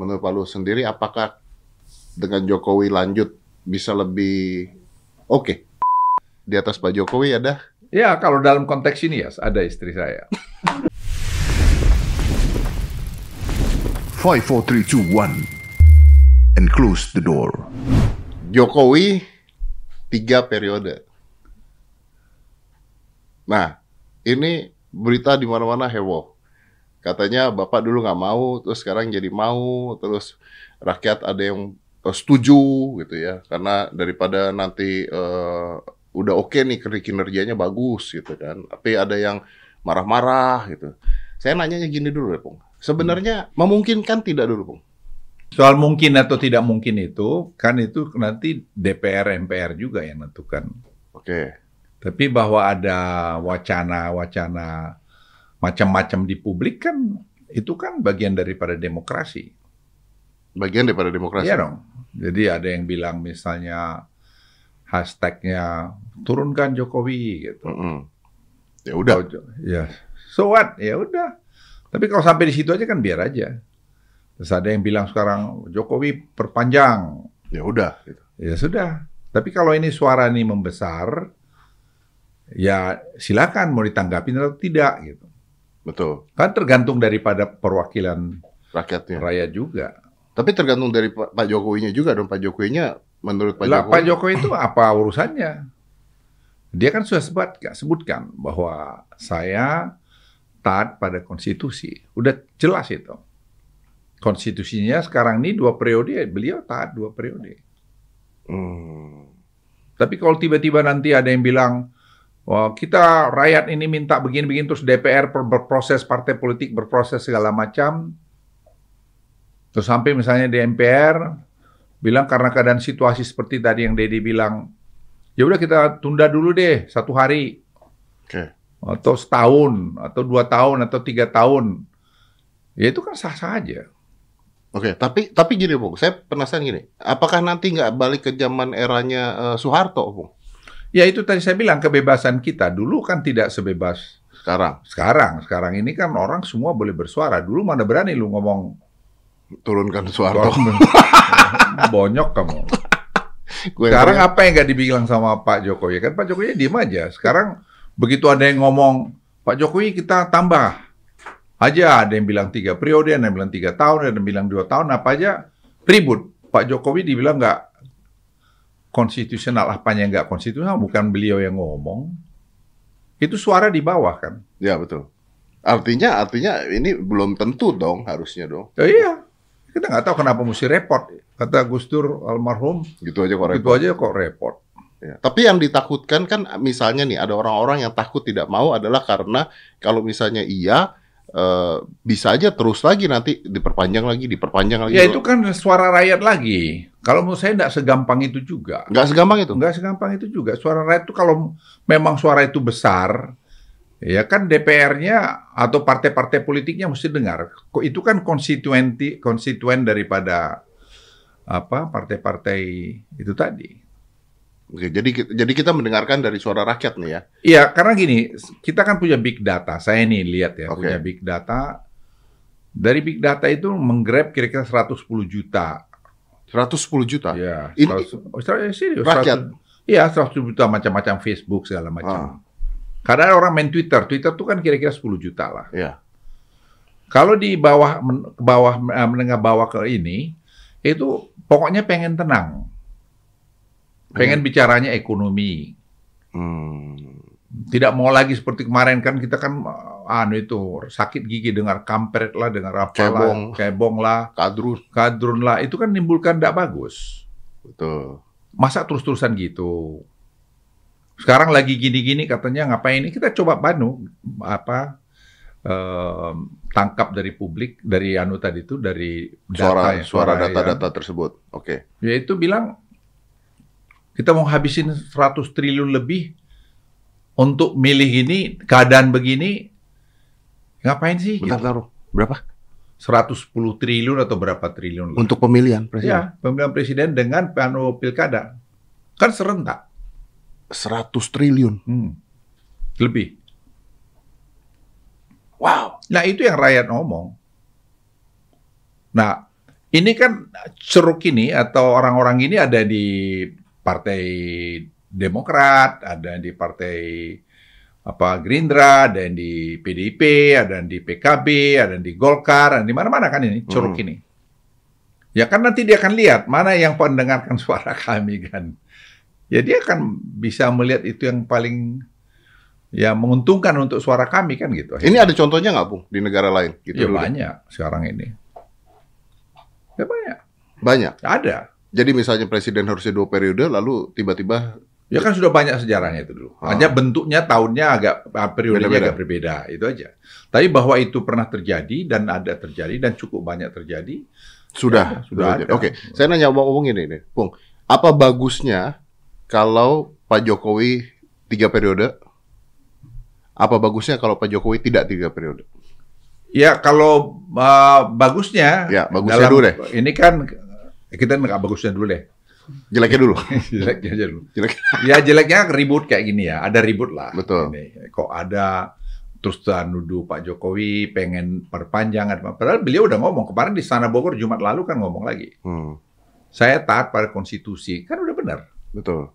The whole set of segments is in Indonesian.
menurut Pak Luhut sendiri apakah dengan Jokowi lanjut bisa lebih oke? Di atas Pak Jokowi ada? Ya, kalau dalam konteks ini ya ada istri saya. Five, four, three, two, one, and close the door. Jokowi tiga periode. Nah, ini berita di mana-mana heboh. Katanya bapak dulu nggak mau, terus sekarang jadi mau, terus rakyat ada yang uh, setuju gitu ya, karena daripada nanti uh, udah oke okay nih kinerjanya bagus gitu kan, tapi ada yang marah-marah gitu. Saya nanyanya gini dulu ya, Pung. Sebenarnya memungkinkan tidak dulu, Pung? Soal mungkin atau tidak mungkin itu, kan itu nanti DPR MPR juga yang menentukan. Oke. Tapi bahwa ada wacana-wacana macam-macam di publik kan itu kan bagian daripada demokrasi. Bagian daripada demokrasi. Iya dong. Jadi ada yang bilang misalnya hashtagnya turunkan Jokowi gitu. Mm -hmm. Ya udah. Ya. So what? Ya udah. Tapi kalau sampai di situ aja kan biar aja. Terus ada yang bilang sekarang Jokowi perpanjang. Ya udah. Gitu. Ya sudah. Tapi kalau ini suara ini membesar, ya silakan mau ditanggapi atau tidak gitu. Betul. Kan tergantung daripada perwakilan rakyatnya. Rakyat juga. Tapi tergantung dari Pak Jokowinya juga dong. Pak Jokowinya menurut Pak lah, Jokowi. Pak Jokowi itu apa urusannya? Dia kan sudah sebut, sebutkan bahwa saya taat pada konstitusi. Udah jelas itu. Konstitusinya sekarang ini dua periode, beliau taat dua periode. Hmm. Tapi kalau tiba-tiba nanti ada yang bilang, Wah, kita rakyat ini minta begini-begini terus DPR berproses, partai politik berproses segala macam. Terus sampai misalnya di MPR bilang karena keadaan situasi seperti tadi yang Dedi bilang, ya udah kita tunda dulu deh satu hari. Okay atau setahun, atau dua tahun, atau tiga tahun, ya itu kan sah-sah aja. Oke, tapi tapi gini Bung, saya penasaran gini, apakah nanti nggak balik ke zaman eranya uh, Soeharto, Bung? Ya itu tadi saya bilang kebebasan kita dulu kan tidak sebebas sekarang. Sekarang, sekarang ini kan orang semua boleh bersuara. Dulu mana berani lu ngomong turunkan Soeharto. Bonyok kamu. sekarang apa yang nggak dibilang sama Pak Jokowi? Kan Pak Jokowi diem aja. Sekarang Begitu ada yang ngomong, Pak Jokowi kita tambah aja. Ada yang bilang tiga periode, ada yang bilang tiga tahun, ada yang bilang dua tahun, apa aja ribut. Pak Jokowi dibilang nggak konstitusional, apanya nggak konstitusional, bukan beliau yang ngomong. Itu suara di bawah kan? Ya betul. Artinya, artinya ini belum tentu dong harusnya dong. Oh, iya, kita nggak tahu kenapa mesti repot. Kata Gus Dur almarhum. Gitu aja kok repot. Gitu aja kok repot. Ya. Tapi yang ditakutkan kan misalnya nih ada orang-orang yang takut tidak mau adalah karena kalau misalnya iya uh, bisa aja terus lagi nanti diperpanjang lagi, diperpanjang lagi. Ya itu kan suara rakyat lagi. Kalau menurut saya tidak segampang itu juga. Nggak segampang itu? Nggak segampang itu juga. Suara rakyat itu kalau memang suara itu besar, ya kan DPR-nya atau partai-partai politiknya mesti dengar. Itu kan konstituen konstituen daripada apa partai-partai itu tadi. Oke, jadi jadi kita mendengarkan dari suara rakyat nih ya. Iya, karena gini, kita kan punya big data. Saya nih lihat ya, okay. punya big data. Dari big data itu menggrab kira-kira 110 juta. 110 juta? Iya. Ini 100, oh, serius, rakyat? Iya, 100 juta macam-macam Facebook segala macam. Ah. Karena orang main Twitter, Twitter tuh kan kira-kira 10 juta lah. Iya. Kalau di bawah bawah eh, menengah bawah ke ini, itu pokoknya pengen tenang Pengen bicaranya ekonomi. Hmm. Tidak mau lagi seperti kemarin kan kita kan anu itu sakit gigi dengar kampret lah, dengar apa cebong, lah, cebong lah, kadrun, kadrun lah. Itu kan nimbulkan tidak bagus. Betul. Masa terus-terusan gitu. Sekarang lagi gini-gini katanya ngapain ini kita coba banu apa eh, tangkap dari publik dari anu tadi itu dari data suara suara data-data tersebut. Oke. Okay. Ya itu bilang kita mau habisin 100 triliun lebih untuk milih ini, keadaan begini, ngapain sih? Bentar, gitu? Berapa? 110 triliun atau berapa triliun? Untuk pemilihan presiden? Ya, pemilihan presiden dengan panu pilkada. Kan serentak. 100 triliun? Hmm. Lebih. Wow. Nah, itu yang rakyat ngomong. Nah, ini kan ceruk ini atau orang-orang ini ada di partai Demokrat, ada di partai apa Gerindra, ada yang di PDIP, ada yang di PKB, ada yang di Golkar, ada di mana-mana kan ini ceruk Hmm. ini. Ya kan nanti dia akan lihat mana yang mendengarkan suara kami kan. Ya dia akan bisa melihat itu yang paling ya menguntungkan untuk suara kami kan gitu. Ini ada contohnya nggak, Bung, di negara lain? Gitu ya dulu. banyak sekarang ini. Ya banyak. Banyak. Ada. Jadi misalnya presiden harusnya dua periode, lalu tiba-tiba Ya kan sudah banyak sejarahnya itu dulu. Ah. Hanya bentuknya tahunnya agak ah, periodenya Beda-beda. agak berbeda, itu aja. Tapi bahwa itu pernah terjadi dan ada terjadi dan cukup banyak terjadi, sudah, Ya, sudah ada. Oke, saya nanya Bung ini nih, Bung. Apa bagusnya kalau Pak Jokowi tiga periode? Apa bagusnya kalau Pak Jokowi tidak tiga periode? ya kalau ah, bagusnya Ya, bagusnya dulu deh. Ini kan kita nggak bagusnya dulu deh. Jeleknya dulu. Jeleknya aja dulu. Jelek. Ya jeleknya ribut kayak gini ya, ada ribut lah. Betul. Ini. Kok ada terus nuduh Pak Jokowi pengen perpanjangan. Padahal beliau udah ngomong kemarin di Sana Bogor Jumat lalu kan ngomong lagi. Hmm, Saya taat pada konstitusi, kan udah benar. betul.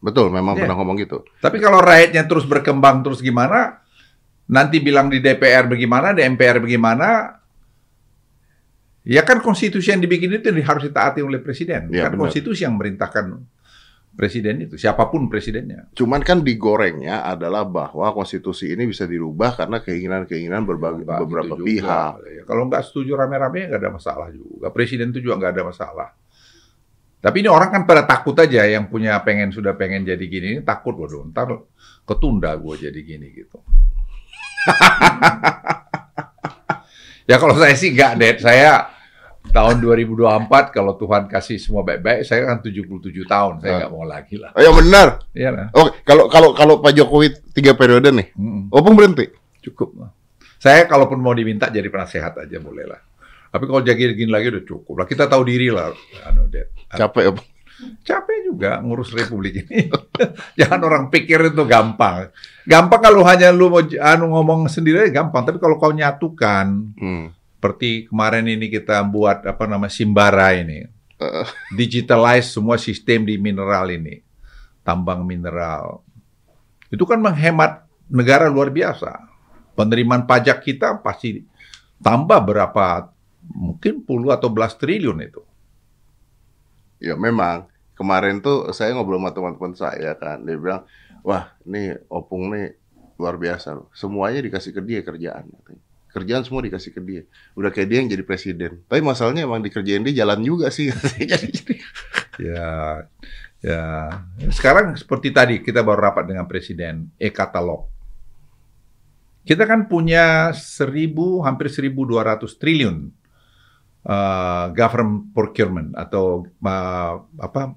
Betul, memang Ya. pernah ngomong gitu. Tapi kalau rakyatnya terus berkembang terus gimana? Nanti bilang di DPR bagaimana, di MPR bagaimana? Ya kan konstitusi yang dibikin itu harus ditaati oleh presiden. Ya, kan benar. konstitusi yang merintahkan presiden itu, siapa pun presidennya. Cuman kan digorengnya adalah bahwa konstitusi ini bisa dirubah karena keinginan-keinginan berbagai Nggak beberapa pihak. Ya, kalau nggak setuju rame-rame nggak ada masalah juga. Presiden itu juga nggak ada masalah. Tapi ini orang kan pada takut aja yang punya pengen sudah pengen jadi gini, takut waduh ntar ketunda gue jadi gini gitu. ya kalau saya sih nggak deh, saya tahun 2024 kalau Tuhan kasih semua baik-baik, saya kan 77 tahun, saya nggak mau lagi lah. Ayo benar. Iya lah. Oke, kalau kalau kalau Pak Jokowi tiga periode nih, Mm-mm. Opung berhenti. Cukup lah. Saya kalaupun mau diminta jadi penasehat aja boleh lah. Tapi kalau jadi gini lagi udah cukup lah. Kita tahu diri lah. Anu, Det. Capek Opung. Capek juga ngurus republik ini. Jangan orang pikir itu gampang. Gampang kalau hanya lu mau anu ngomong sendiri gampang. Tapi kalau kau nyatukan, Hmm. seperti kemarin ini kita buat apa nama Simbara ini, Eh, digitalize semua sistem di mineral ini, tambang mineral. Itu kan menghemat negara luar biasa. Penerimaan pajak kita pasti tambah berapa, mungkin puluh atau belas triliun itu. ya memang kemarin tuh saya ngobrol sama teman-teman saya kan, dia bilang, wah ini Opung nih luar biasa loh. Semuanya dikasih ke dia kerjaan. Kerjaan semua dikasih ke dia. Udah kayak dia yang jadi presiden. Tapi masalahnya emang dikerjain dia jalan juga sih. Ya, ya. Sekarang seperti tadi kita baru rapat dengan Presiden e-katalog. Kita kan punya seribu hampir 1.200 triliun uh, government procurement atau uh, apa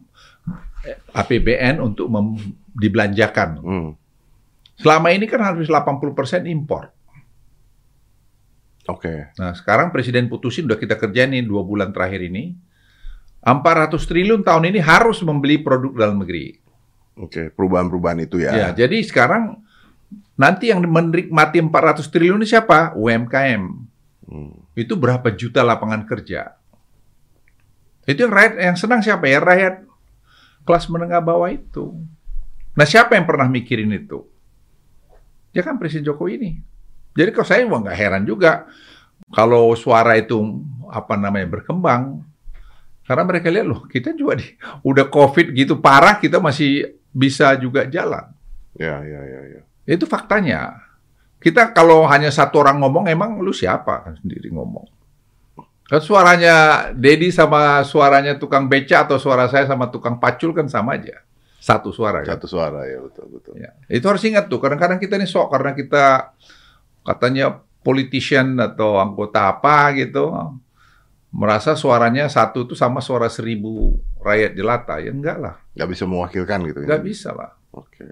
APBN untuk mem- dibelanjakan. Hmm. Selama ini kan habis 80% impor. Oke. Nah, sekarang Presiden putusin udah kita kerjain nih dua bulan terakhir ini. 400 triliun tahun ini harus membeli produk dalam negeri. Oke, perubahan-perubahan itu ya. Ya, jadi sekarang nanti yang menikmati 400 triliun ini siapa? UMKM. Hmm. Itu berapa juta lapangan kerja? Itu yang rakyat yang senang siapa ya? Rakyat kelas menengah bawah itu. Nah, siapa yang pernah mikirin itu? Ya kan Presiden Jokowi ini. Jadi kalau saya wah nggak heran juga kalau suara itu apa namanya berkembang. Karena mereka lihat loh, kita juga di, udah COVID gitu parah, kita masih bisa juga jalan. Ya, ya, ya, ya. Itu faktanya. Kita kalau hanya satu orang ngomong, emang lu siapa kan sendiri ngomong? Kan suaranya Dedi sama suaranya tukang beca atau suara saya sama tukang pacul kan sama aja. Satu suara kan? Satu suara ya betul betul. Ya. Itu harus ingat tuh. Kadang-kadang kita nih sok karena kita katanya politician atau anggota apa gitu merasa suaranya satu itu sama suara seribu rakyat jelata ya enggak lah Nggak bisa mewakilkan gitu. ya? enggak bisa lah Oke.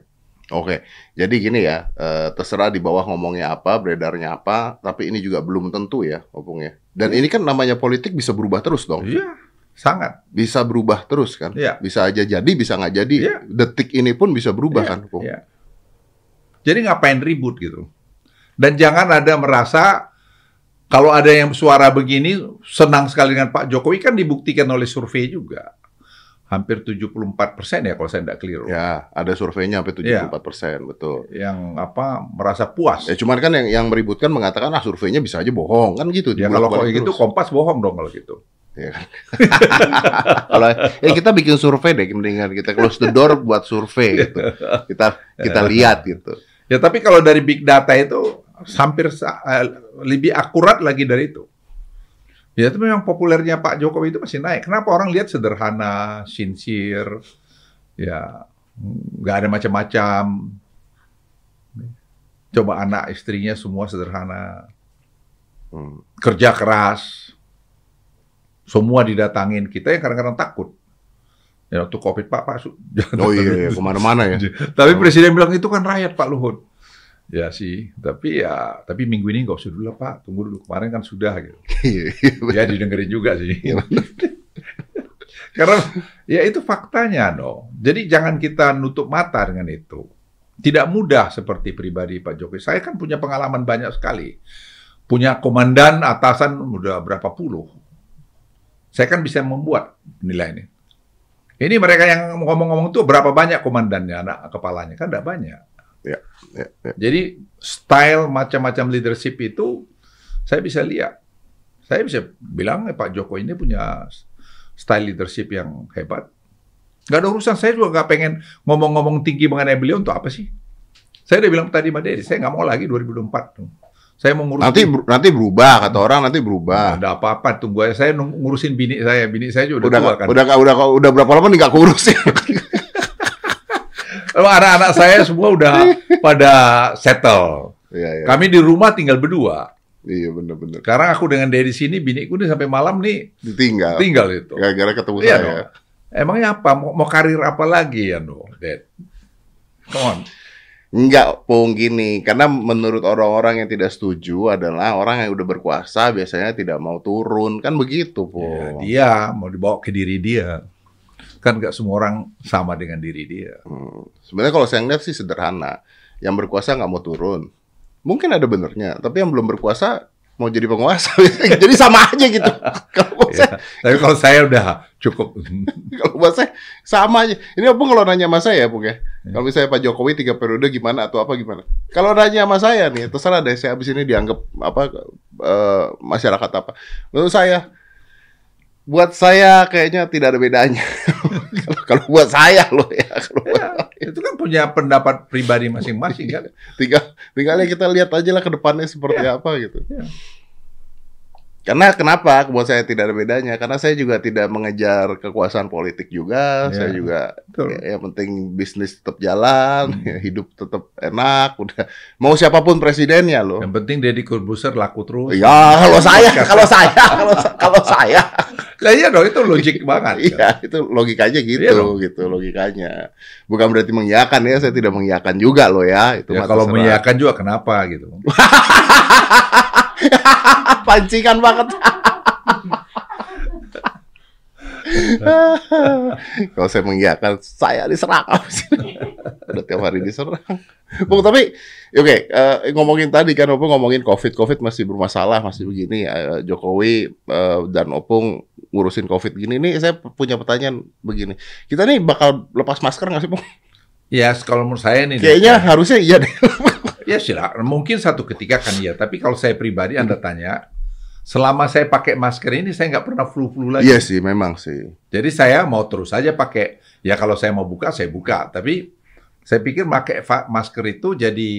Oke. Jadi gini ya, eh, terserah di bawah ngomongnya apa, beredarnya apa, tapi ini juga belum tentu ya, Opung ya. Dan ini kan namanya politik bisa berubah terus dong. iya sangat Bisa berubah terus kan. Iya. Bisa aja jadi, bisa nggak jadi. Iya. Detik ini pun bisa berubah Iya, kan, Opung. iya. jadi ngapain ribut gitu dan jangan ada merasa kalau ada yang suara begini senang sekali dengan Pak Jokowi kan dibuktikan oleh survei juga. Hampir 74 persen ya kalau saya tidak keliru. Ya, ada surveinya sampai 74 persen, betul. Yang apa merasa puas. Ya cuman kan yang yang meributkan mengatakan ah surveinya bisa aja bohong kan gitu. Ya kalau kayak gitu. Kompas bohong dong kalau gitu. Ya kan? Kalau ya kita bikin survei deh, mendingan kita close the door buat survei gitu. Kita kita lihat gitu. Ya tapi kalau dari big data itu hampir eh, lebih akurat lagi dari itu. Ya itu memang populernya Pak Jokowi itu masih naik. Kenapa orang lihat sederhana, sincere, ya nggak ada macam-macam. Coba anak istrinya semua sederhana, Hmm. kerja keras, semua didatangin. Kita yang kadang-kadang takut. Ya waktu COVID Pak, Pak, Oh iya, iya ke mana-mana ya. tapi presiden bilang itu kan rakyat Pak Luhut. Ya sih, tapi ya tapi minggu ini nggak usah dulu lah Pak, tunggu dulu kemarin kan sudah gitu. Iya, iya, Ya didengerin juga sih. Iya, Karena ya itu faktanya dong. Jadi jangan kita nutup mata dengan itu. Tidak mudah seperti pribadi Pak Jokowi. Saya kan punya pengalaman banyak sekali. Punya komandan atasan udah berapa puluh. Saya kan bisa membuat nilai ini. Ini mereka yang ngomong-ngomong tuh berapa banyak komandannya, anak kepalanya kan tidak banyak. Ya, ya, ya. Jadi style macam-macam leadership itu saya bisa lihat. Saya bisa bilang eh, Pak Jokowi ini punya style leadership yang hebat. Gak ada urusan, saya juga gak pengen ngomong-ngomong tinggi mengenai beliau untuk apa sih? Saya udah bilang tadi Mbak Dedi, saya nggak mau lagi 2024. tuh. Saya mau ngurus Nanti nanti berubah kata orang nanti berubah. Ada apa-apa, tunggu aja. Saya ngurusin bini saya. Bini saya juga udah, Udah tua kan. udah udah udah udah berapa lama nih nggak kurusin? Kalau anak-anak saya semua udah pada settle. Iya iya. Kami di rumah tinggal berdua. Iya bener-bener. Sekarang aku dengan Dedi sini, biniku nih sampai malam nih Ditinggal. tinggal itu. Gara-gara ketemu Iya saya. dong. Emangnya apa? Mau, mau karir apa lagi ya, no, Dad? Come on. Enggak, Pung gini. Karena menurut orang-orang yang tidak setuju adalah orang yang udah berkuasa biasanya tidak mau turun. Kan begitu, Ya, Pung. dia mau dibawa ke diri dia. Kan nggak semua orang sama dengan diri dia. Hmm. Sebenarnya kalau saya ngeliat sih sederhana. Yang berkuasa nggak mau turun. Mungkin ada benernya. Tapi yang belum berkuasa mau jadi penguasa. jadi sama aja gitu. kalau buat Ya, saya, Tapi kalau saya udah cukup. kalau buat saya sama aja. Ini apa kalau nanya sama saya, Pung ya? Kalau misalnya Pak Jokowi tiga periode gimana atau apa gimana? Kalau nanya sama saya nih, terserah deh saya abis ini dianggap apa eh, masyarakat apa. Menurut saya, buat saya kayaknya tidak ada bedanya. Kalau- buat saya loh ya, kalau buat Ya, itu kan punya pendapat pribadi masing-masing kan. tinggal tinggalnya kita lihat aja lah ke depannya seperti apa gitu. Ya. Karena kenapa buat saya tidak ada bedanya? Karena saya juga tidak mengejar kekuasaan politik juga. Ya, Saya juga betul. ya, yang penting bisnis tetap jalan, Hmm. ya, hidup tetap enak. Udah mau siapa pun presidennya loh. Yang penting Deddy Corbuzier laku terus. Ya kalau saya, kalau saya, kalau kalau saya, Lah iya dong, itu logik banget. kan. iya itu logikanya gitu, Iya dong. gitu logikanya. Bukan berarti mengiyakan ya, saya tidak mengiyakan juga loh ya. Itu Ya kalau mengiyakan juga kenapa gitu. pancingan banget. Kalau saya mengiyakan, saya diserang. Udah tiap hari diserang. Bung, tapi oke, eh, ngomongin tadi kan Opung ngomongin COVID, COVID masih bermasalah, masih begini. Eh, Jokowi eh, dan Opung ngurusin COVID gini. Nih saya punya pertanyaan begini. Kita nih bakal lepas masker nggak sih, Bung? Ya kalau menurut saya nih. Kayaknya harusnya iya deh. Ya silakan. Mungkin satu ketika kan iya. Tapi kalau saya pribadi Anda tanya, selama saya pakai masker ini saya nggak pernah flu-flu lagi. Iya sih, memang sih. Jadi saya mau terus saja pakai. Ya kalau saya mau buka saya buka. Tapi saya pikir pakai masker itu jadi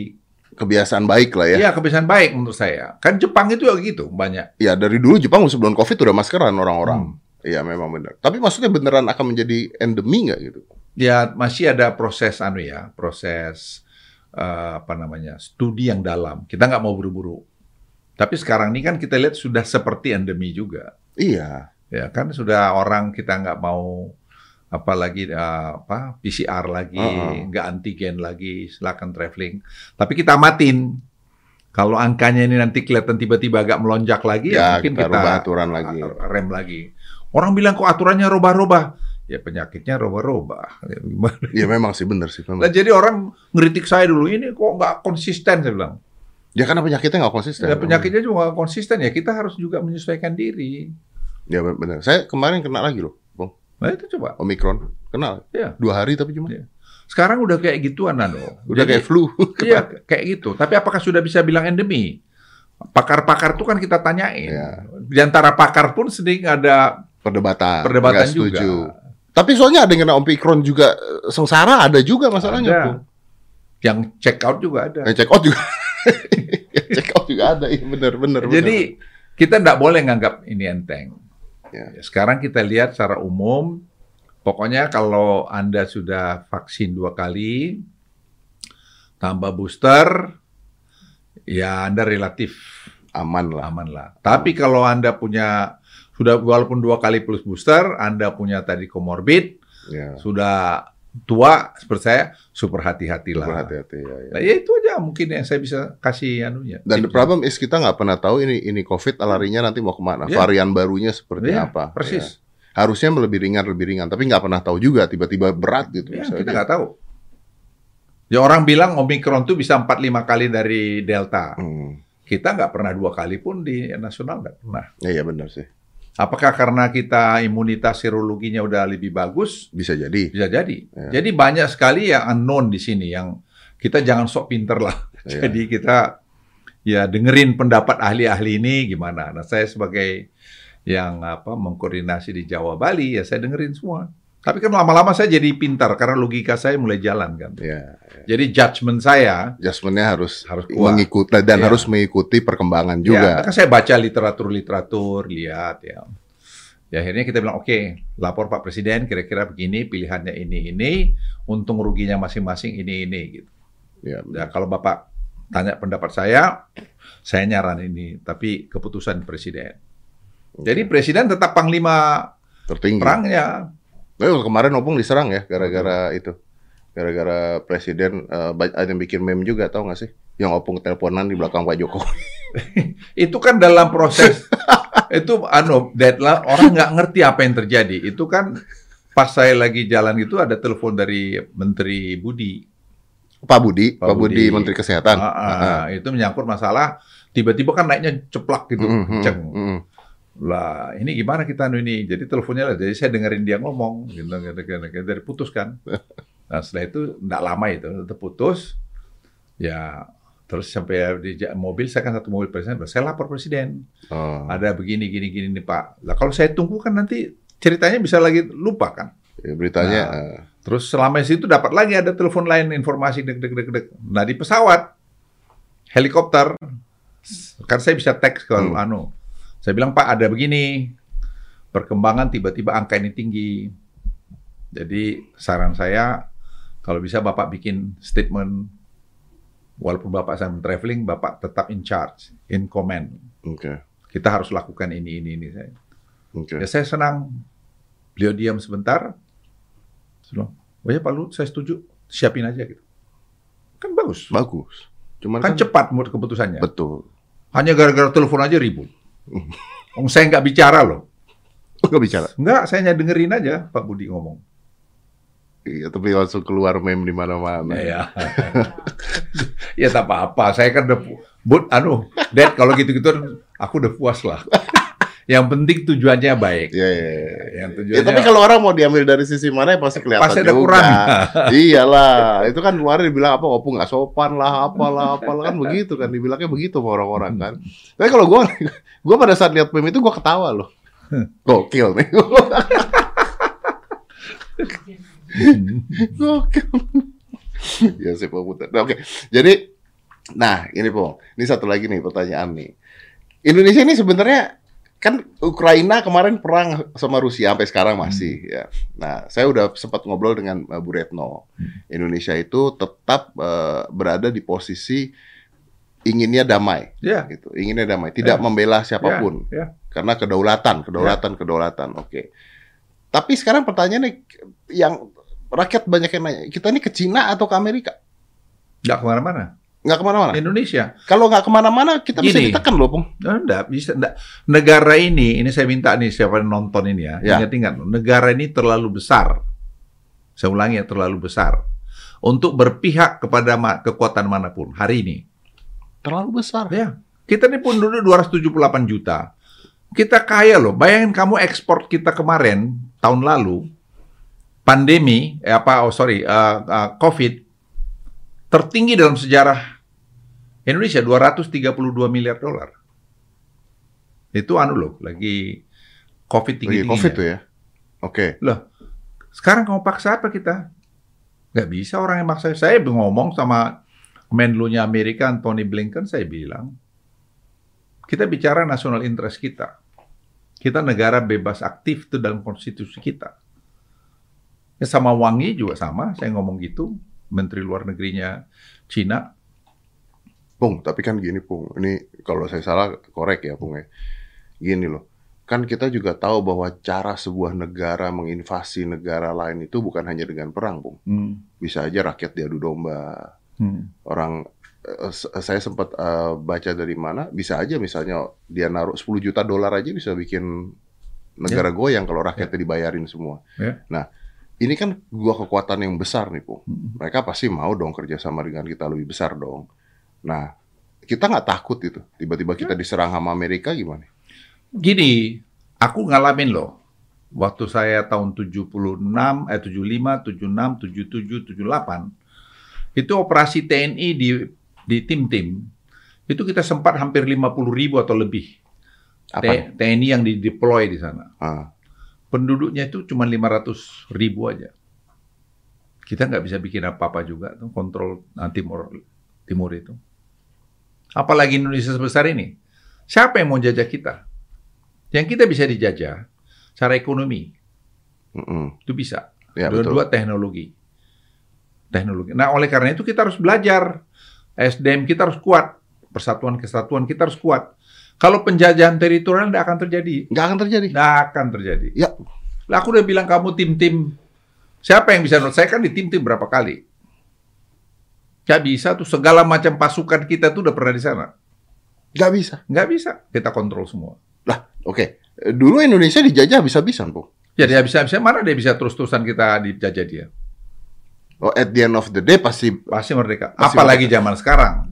Kebiasaan baik lah ya. ya kebiasaan baik menurut saya. Kan Jepang itu juga gitu banyak. Ya dari dulu Jepang sebelum COVID udah maskeran orang-orang. Hmm. Iya memang benar. Tapi maksudnya beneran akan menjadi endemi nggak gitu? Ya masih ada proses anu ya, proses eh, apa namanya studi yang dalam. Kita nggak mau buru-buru. Tapi sekarang ini kan kita lihat sudah seperti endemi juga. Iya. Ya kan sudah orang kita nggak mau apalagi eh, apa PCR lagi, Uh-uh. nggak antigen lagi, silakan traveling. Tapi kita amatin. Kalau angkanya ini nanti kelihatan tiba-tiba agak melonjak lagi, Ya, ya, mungkin kita kita, rubah aturan lagi. rem lagi. Orang bilang kok aturannya robah-robah. Ya penyakitnya robah-robah. Ya, gimana? Iya memang sih bener sih Nah, memang. jadi orang ngeritik saya dulu ini kok nggak konsisten saya bilang. Ya karena penyakitnya nggak konsisten. Ya, penyakitnya juga nggak konsisten ya. Kita harus juga menyesuaikan diri. Ya benar. Saya kemarin kena lagi loh, Bang. Nah itu coba. Omikron. Kenal. Ya. Dua hari tapi cuma. Ya. Sekarang udah kayak gituan Nano. Udah Jadi- kayak flu. Iya, kayak gitu. Tapi apakah sudah bisa bilang endemi? Pakar-pakar itu kan kita tanyain. Ya. Di antara pakar pun sering ada Perdebatan. perdebatan juga. setuju. Tapi soalnya ada yang kena Omikron juga eh, sengsara ada juga masalahnya. Ada. Bang. Yang check out juga ada. Yang check out juga. Yang check out juga ada. Iya benar benar. Jadi kita tidak boleh nganggap ini enteng. Ya. Ya, Sekarang kita lihat secara umum, pokoknya kalau Anda sudah vaksin dua kali, tambah booster, ya Anda relatif aman lah. aman lah. Tapi kalau Anda punya sudah walaupun dua kali plus booster, Anda punya tadi komorbid, Ya. sudah tua seperti saya, super hati-hatilah. Berhati-hati ya, ya. Nah, ya itu aja mungkin yang saya bisa kasih anunya. Dan the tipsnya. problem is kita nggak pernah tahu ini ini COVID larinya nanti mau ke mana, Ya. varian barunya seperti Iya, apa. Persis. Ya. Harusnya lebih ringan lebih ringan, tapi nggak pernah tahu juga tiba-tiba berat gitu. Ya, kita nggak tahu. Ya orang bilang Omikron tuh bisa 4-5 kali dari Delta. Hmm. Kita nggak pernah dua kali pun di nasional nggak pernah. Ya, iya benar sih. Apakah karena kita imunitas serologinya udah lebih bagus? Bisa jadi. Bisa jadi. Ya. Jadi banyak sekali yang unknown di sini yang kita jangan sok pinter lah. Iya. Jadi kita ya dengerin pendapat ahli-ahli ini gimana. Nah saya sebagai yang apa mengkoordinasi di Jawa Bali ya saya dengerin semua. Tapi kan lama-lama saya jadi pintar karena logika saya mulai jalan kan. Ya, Jadi judgement saya adjustmentnya harus Harus kuat. mengikuti dan Iya. harus mengikuti perkembangan Ya, juga. maka saya baca literatur-literatur, lihat ya. Ya akhirnya kita bilang oke, lapor Pak Presiden kira-kira begini, pilihannya ini ini, untung ruginya masing-masing ini ini gitu. Ya, Ya kalau Bapak tanya pendapat saya, saya nyaran ini, tapi keputusan Presiden. Jadi Presiden tetap panglima tertinggi. perangnya. Eh, kemarin opung diserang ya gara-gara itu. Gara-gara presiden ba- ada yang bikin meme juga tahu nggak sih? Yang opung teleponan di belakang Pak Jokowi. Itu kan dalam proses itu anu deadline orang nggak ngerti apa yang terjadi. Itu kan pas saya lagi jalan gitu ada telepon dari Menteri Budi. Pak Budi, Pak Pak, Budi, Budi. Menteri Kesehatan. Ah, ah, itu menyangkut masalah tiba-tiba kan naiknya ceplak gitu, Mm, mm, kenceng. mm, mm. Lah, ini gimana kita anu ini? Jadi teleponnya lah, jadi saya dengerin dia ngomong, gitu, gitu, gitu, gitu, dari putus kan. Nah, setelah itu enggak lama itu, itu putus. Ya, terus sampai di mobil, saya kan satu mobil presiden, saya lapor presiden. Oh, Ada begini, gini, gini nih Pak. Lah kalau saya tunggu kan nanti ceritanya bisa lagi lupa kan. ya, beritanya Nah. eh, Terus selama itu dapat lagi ada telepon lain informasi dek dek dek dek. Nah di pesawat helikopter kan saya bisa teks ke Hmm. anu. Saya bilang Pak ada begini perkembangan tiba-tiba angka ini tinggi. Jadi saran saya kalau bisa Bapak bikin statement walaupun Bapak sedang traveling Bapak tetap in charge, in command. oke, Kita harus lakukan ini ini ini saya. oke. Ya saya senang. Beliau diam sebentar. Saya oh ya Pak Luhut, saya setuju. Siapin aja gitu. Kan bagus. Bagus. Cuman Kan kan, cepat menurut keputusannya. betul. Hanya gara-gara telepon aja ribut. Om saya nggak bicara loh. Nggak bicara. Nggak, saya hanya dengerin aja Pak Budi ngomong. Iya, tapi langsung keluar meme di mana-mana. Ya, ya tak apa-apa. Saya kan udah but, anu, Dad kalau gitu-gitu aku udah puas lah. Yang penting tujuannya baik. Iya, iya, iya. Yang Ya, tujuannya tapi kalau orang mau diambil dari sisi mana ya pasti kelihatan Pasti ada juga. kurangnya. Iyalah, itu kan luar dibilang apa opung nggak sopan lah, apalah, apalah kan begitu kan dibilangnya begitu sama orang-orang kan. Tapi kalau gua gua pada saat lihat meme itu gua ketawa loh. Gokil nih. Gokil. ya sih Putra. Nah, Oke, jadi nah ini po, ini satu lagi nih pertanyaan nih. Indonesia ini sebenarnya kan Ukraina kemarin perang sama Rusia sampai sekarang masih ya. Nah, saya udah sempat ngobrol dengan uh, Bu Retno. Indonesia itu tetap uh, berada di posisi inginnya damai ya, gitu. Inginnya damai, tidak Ya. membela siapa pun ya. karena kedaulatan, kedaulatan, kedaulatan. Oke. Tapi sekarang pertanyaannya yang rakyat banyak yang nanya, kita ini ke Cina atau ke Amerika? nggak ke mana-mana. Nggak ke mana-mana. Indonesia. Kalau nggak ke mana-mana, kita bisa Gini. ditekan loh, Pung. Enggak bisa enggak. Negara ini, ini saya minta nih siapa yang nonton ini ya. Ya. Ingat-ingat, negara ini terlalu besar. Saya ulangi ya, terlalu besar untuk berpihak kepada ma- kekuatan mana pun hari ini. Terlalu besar. Ya. Kita ini penduduk 278 juta. Kita kaya loh. Bayangin kamu ekspor kita kemarin tahun lalu pandemi eh apa oh sorry uh, uh, COVID tertinggi dalam sejarah Indonesia 232 miliar dolar. Itu anu loh, lagi COVID tinggi Lagi COVID tuh ya. Oke. Loh, sekarang kamu paksa apa kita? Nggak bisa orang yang maksa. Saya ngomong sama Menlu-nya Amerika, Anthony Blinken, saya bilang, kita bicara national interest kita. Kita negara bebas aktif itu dalam konstitusi kita. Ya sama Wangi juga sama, saya ngomong gitu. Menteri luar negerinya Cina. Pung, tapi kan gini Pung, ini kalau saya salah korek ya Pung ya. Gini loh, kan kita juga tahu bahwa cara sebuah negara menginvasi negara lain itu bukan hanya dengan perang Pung. Hmm. Bisa aja rakyat diadu domba. Hmm. Orang eh, s- saya sempat eh, baca dari mana, bisa aja misalnya dia naruh 10 juta dolar aja bisa bikin negara goyang kalau rakyatnya dibayarin semua. Ya. Nah, ini kan gua kekuatan yang besar nih, Pung. Hmm. Mereka pasti mau dong kerjasama dengan kita lebih besar dong. Nah, kita nggak takut itu. Tiba-tiba kita diserang sama Amerika gimana? Gini, aku ngalamin loh. Waktu saya tahun 76, eh 75, 76, 77, 78, itu operasi TNI di di tim-tim, itu kita sempat hampir 50 ribu atau lebih Apa? TNI yang dideploy di sana. Ah, Penduduknya itu cuma 500 ribu aja. Kita nggak bisa bikin apa-apa juga tuh kontrol timur timur itu. Apalagi Indonesia sebesar ini. Siapa yang mau jajah kita? Yang kita bisa dijajah secara ekonomi mm-mm. itu bisa. Ya. Dua-dua teknologi. Teknologi. Nah, oleh karena itu kita harus belajar. SDM kita harus kuat. Persatuan kesatuan kita harus kuat. Kalau penjajahan teritorial tidak akan terjadi. Nggak akan terjadi. Nggak akan terjadi. Ya, Lah aku udah bilang kamu tim-tim. Siapa yang bisa menurut saya kan di tim-tim berapa kali? Gak bisa tuh segala macam pasukan kita tuh udah pernah di sana. nggak bisa. Nggak bisa kita kontrol semua. Lah, oke. Eh, Dulu Indonesia dijajah bisa-bisan, Pung. Ya dia bisa bisa mana dia bisa terus-terusan kita dijajah dia. Oh, at the end of the day pasti Pasti merdeka. Pasti Apalagi zaman sekarang.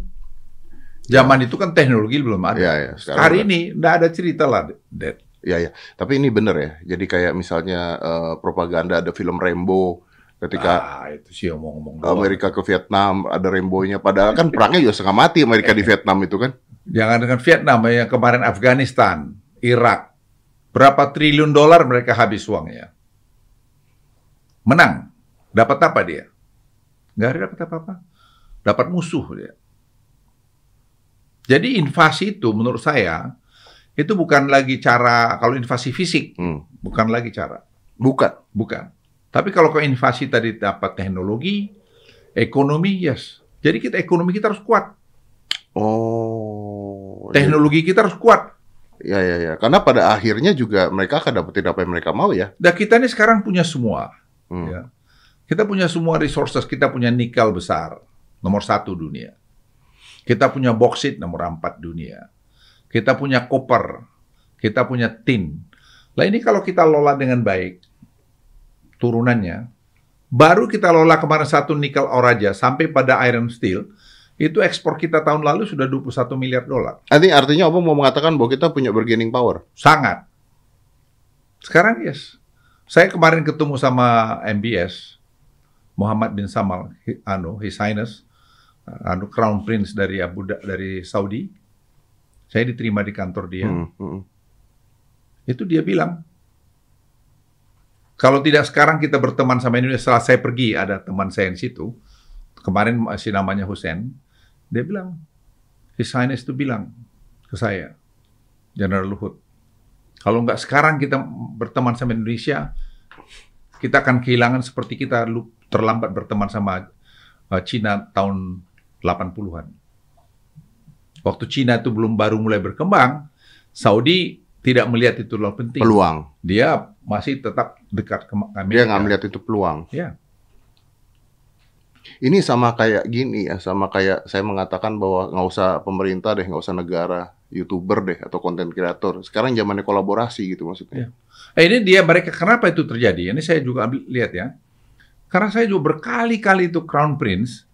Zaman itu kan teknologi belum ada. Ya, ya, sekarang Hari ini nggak ada cerita lah, Dad. Ya ya, tapi ini bener ya. Jadi kayak misalnya eh, propaganda ada film Rambo ketika ah, itu sih omong-omong doang. Amerika ke Vietnam ada Rambo-nya. Padahal kan perangnya juga setengah mati Amerika di Vietnam itu kan. Jangan dengan Vietnam, yang kemarin Afghanistan, Irak. Berapa triliun dolar mereka habis uangnya. Menang. Dapat apa dia? Nggak ada dapat apa-apa. Dapat musuh dia. Jadi invasi itu menurut saya, itu bukan lagi cara, kalau invasi fisik, Hmm. bukan lagi cara. Bukan. Bukan. Tapi kalau ke invasi tadi dapat teknologi, ekonomi, yes. Jadi kita ekonomi kita harus kuat. Oh. Teknologi kita harus kuat. Ya ya ya. Karena pada akhirnya juga mereka akan dapetin apa yang mereka mau ya. Dan kita ini sekarang punya semua. Hmm. Ya. Kita punya semua resources. Kita punya nikel besar, nomor satu dunia. Kita punya boksit nomor empat dunia. Kita punya koper. Kita punya tin. Lah ini kalau kita lola dengan baik, turunannya, baru kita lola kemarin satu nikel ore aja sampai pada iron steel, itu ekspor kita tahun lalu sudah 21 miliar dolar. Nanti artinya Om mau mengatakan bahwa kita punya bargaining power. Sangat. Sekarang yes. Saya kemarin ketemu sama MBS, Muhammad bin Samal, anu, His Highness, anu Crown Prince dari Abu Dha- dari Saudi. Saya diterima di kantor dia. Hmm, hmm. Itu dia bilang, kalau tidak sekarang kita berteman sama Indonesia, setelah saya pergi, ada teman saya di situ, kemarin masih namanya Hussein, dia bilang, His Highness itu bilang ke saya, General Luhut, kalau nggak sekarang kita berteman sama Indonesia, kita akan kehilangan seperti kita terlambat berteman sama uh, Cina tahun 80-an. Waktu Cina itu belum baru mulai berkembang, Saudi tidak melihat itu loh penting. Peluang. Dia masih tetap dekat ke Amerika. Dia nggak melihat itu peluang. Ya. Ini sama kayak gini ya, sama kayak saya mengatakan bahwa nggak usah pemerintah deh, nggak usah negara, youtuber deh atau konten kreator. Sekarang zamannya kolaborasi gitu maksudnya. Iya. Eh, ini dia mereka kenapa itu terjadi? Ini saya juga ambil- lihat ya. Karena saya juga berkali-kali itu Crown Prince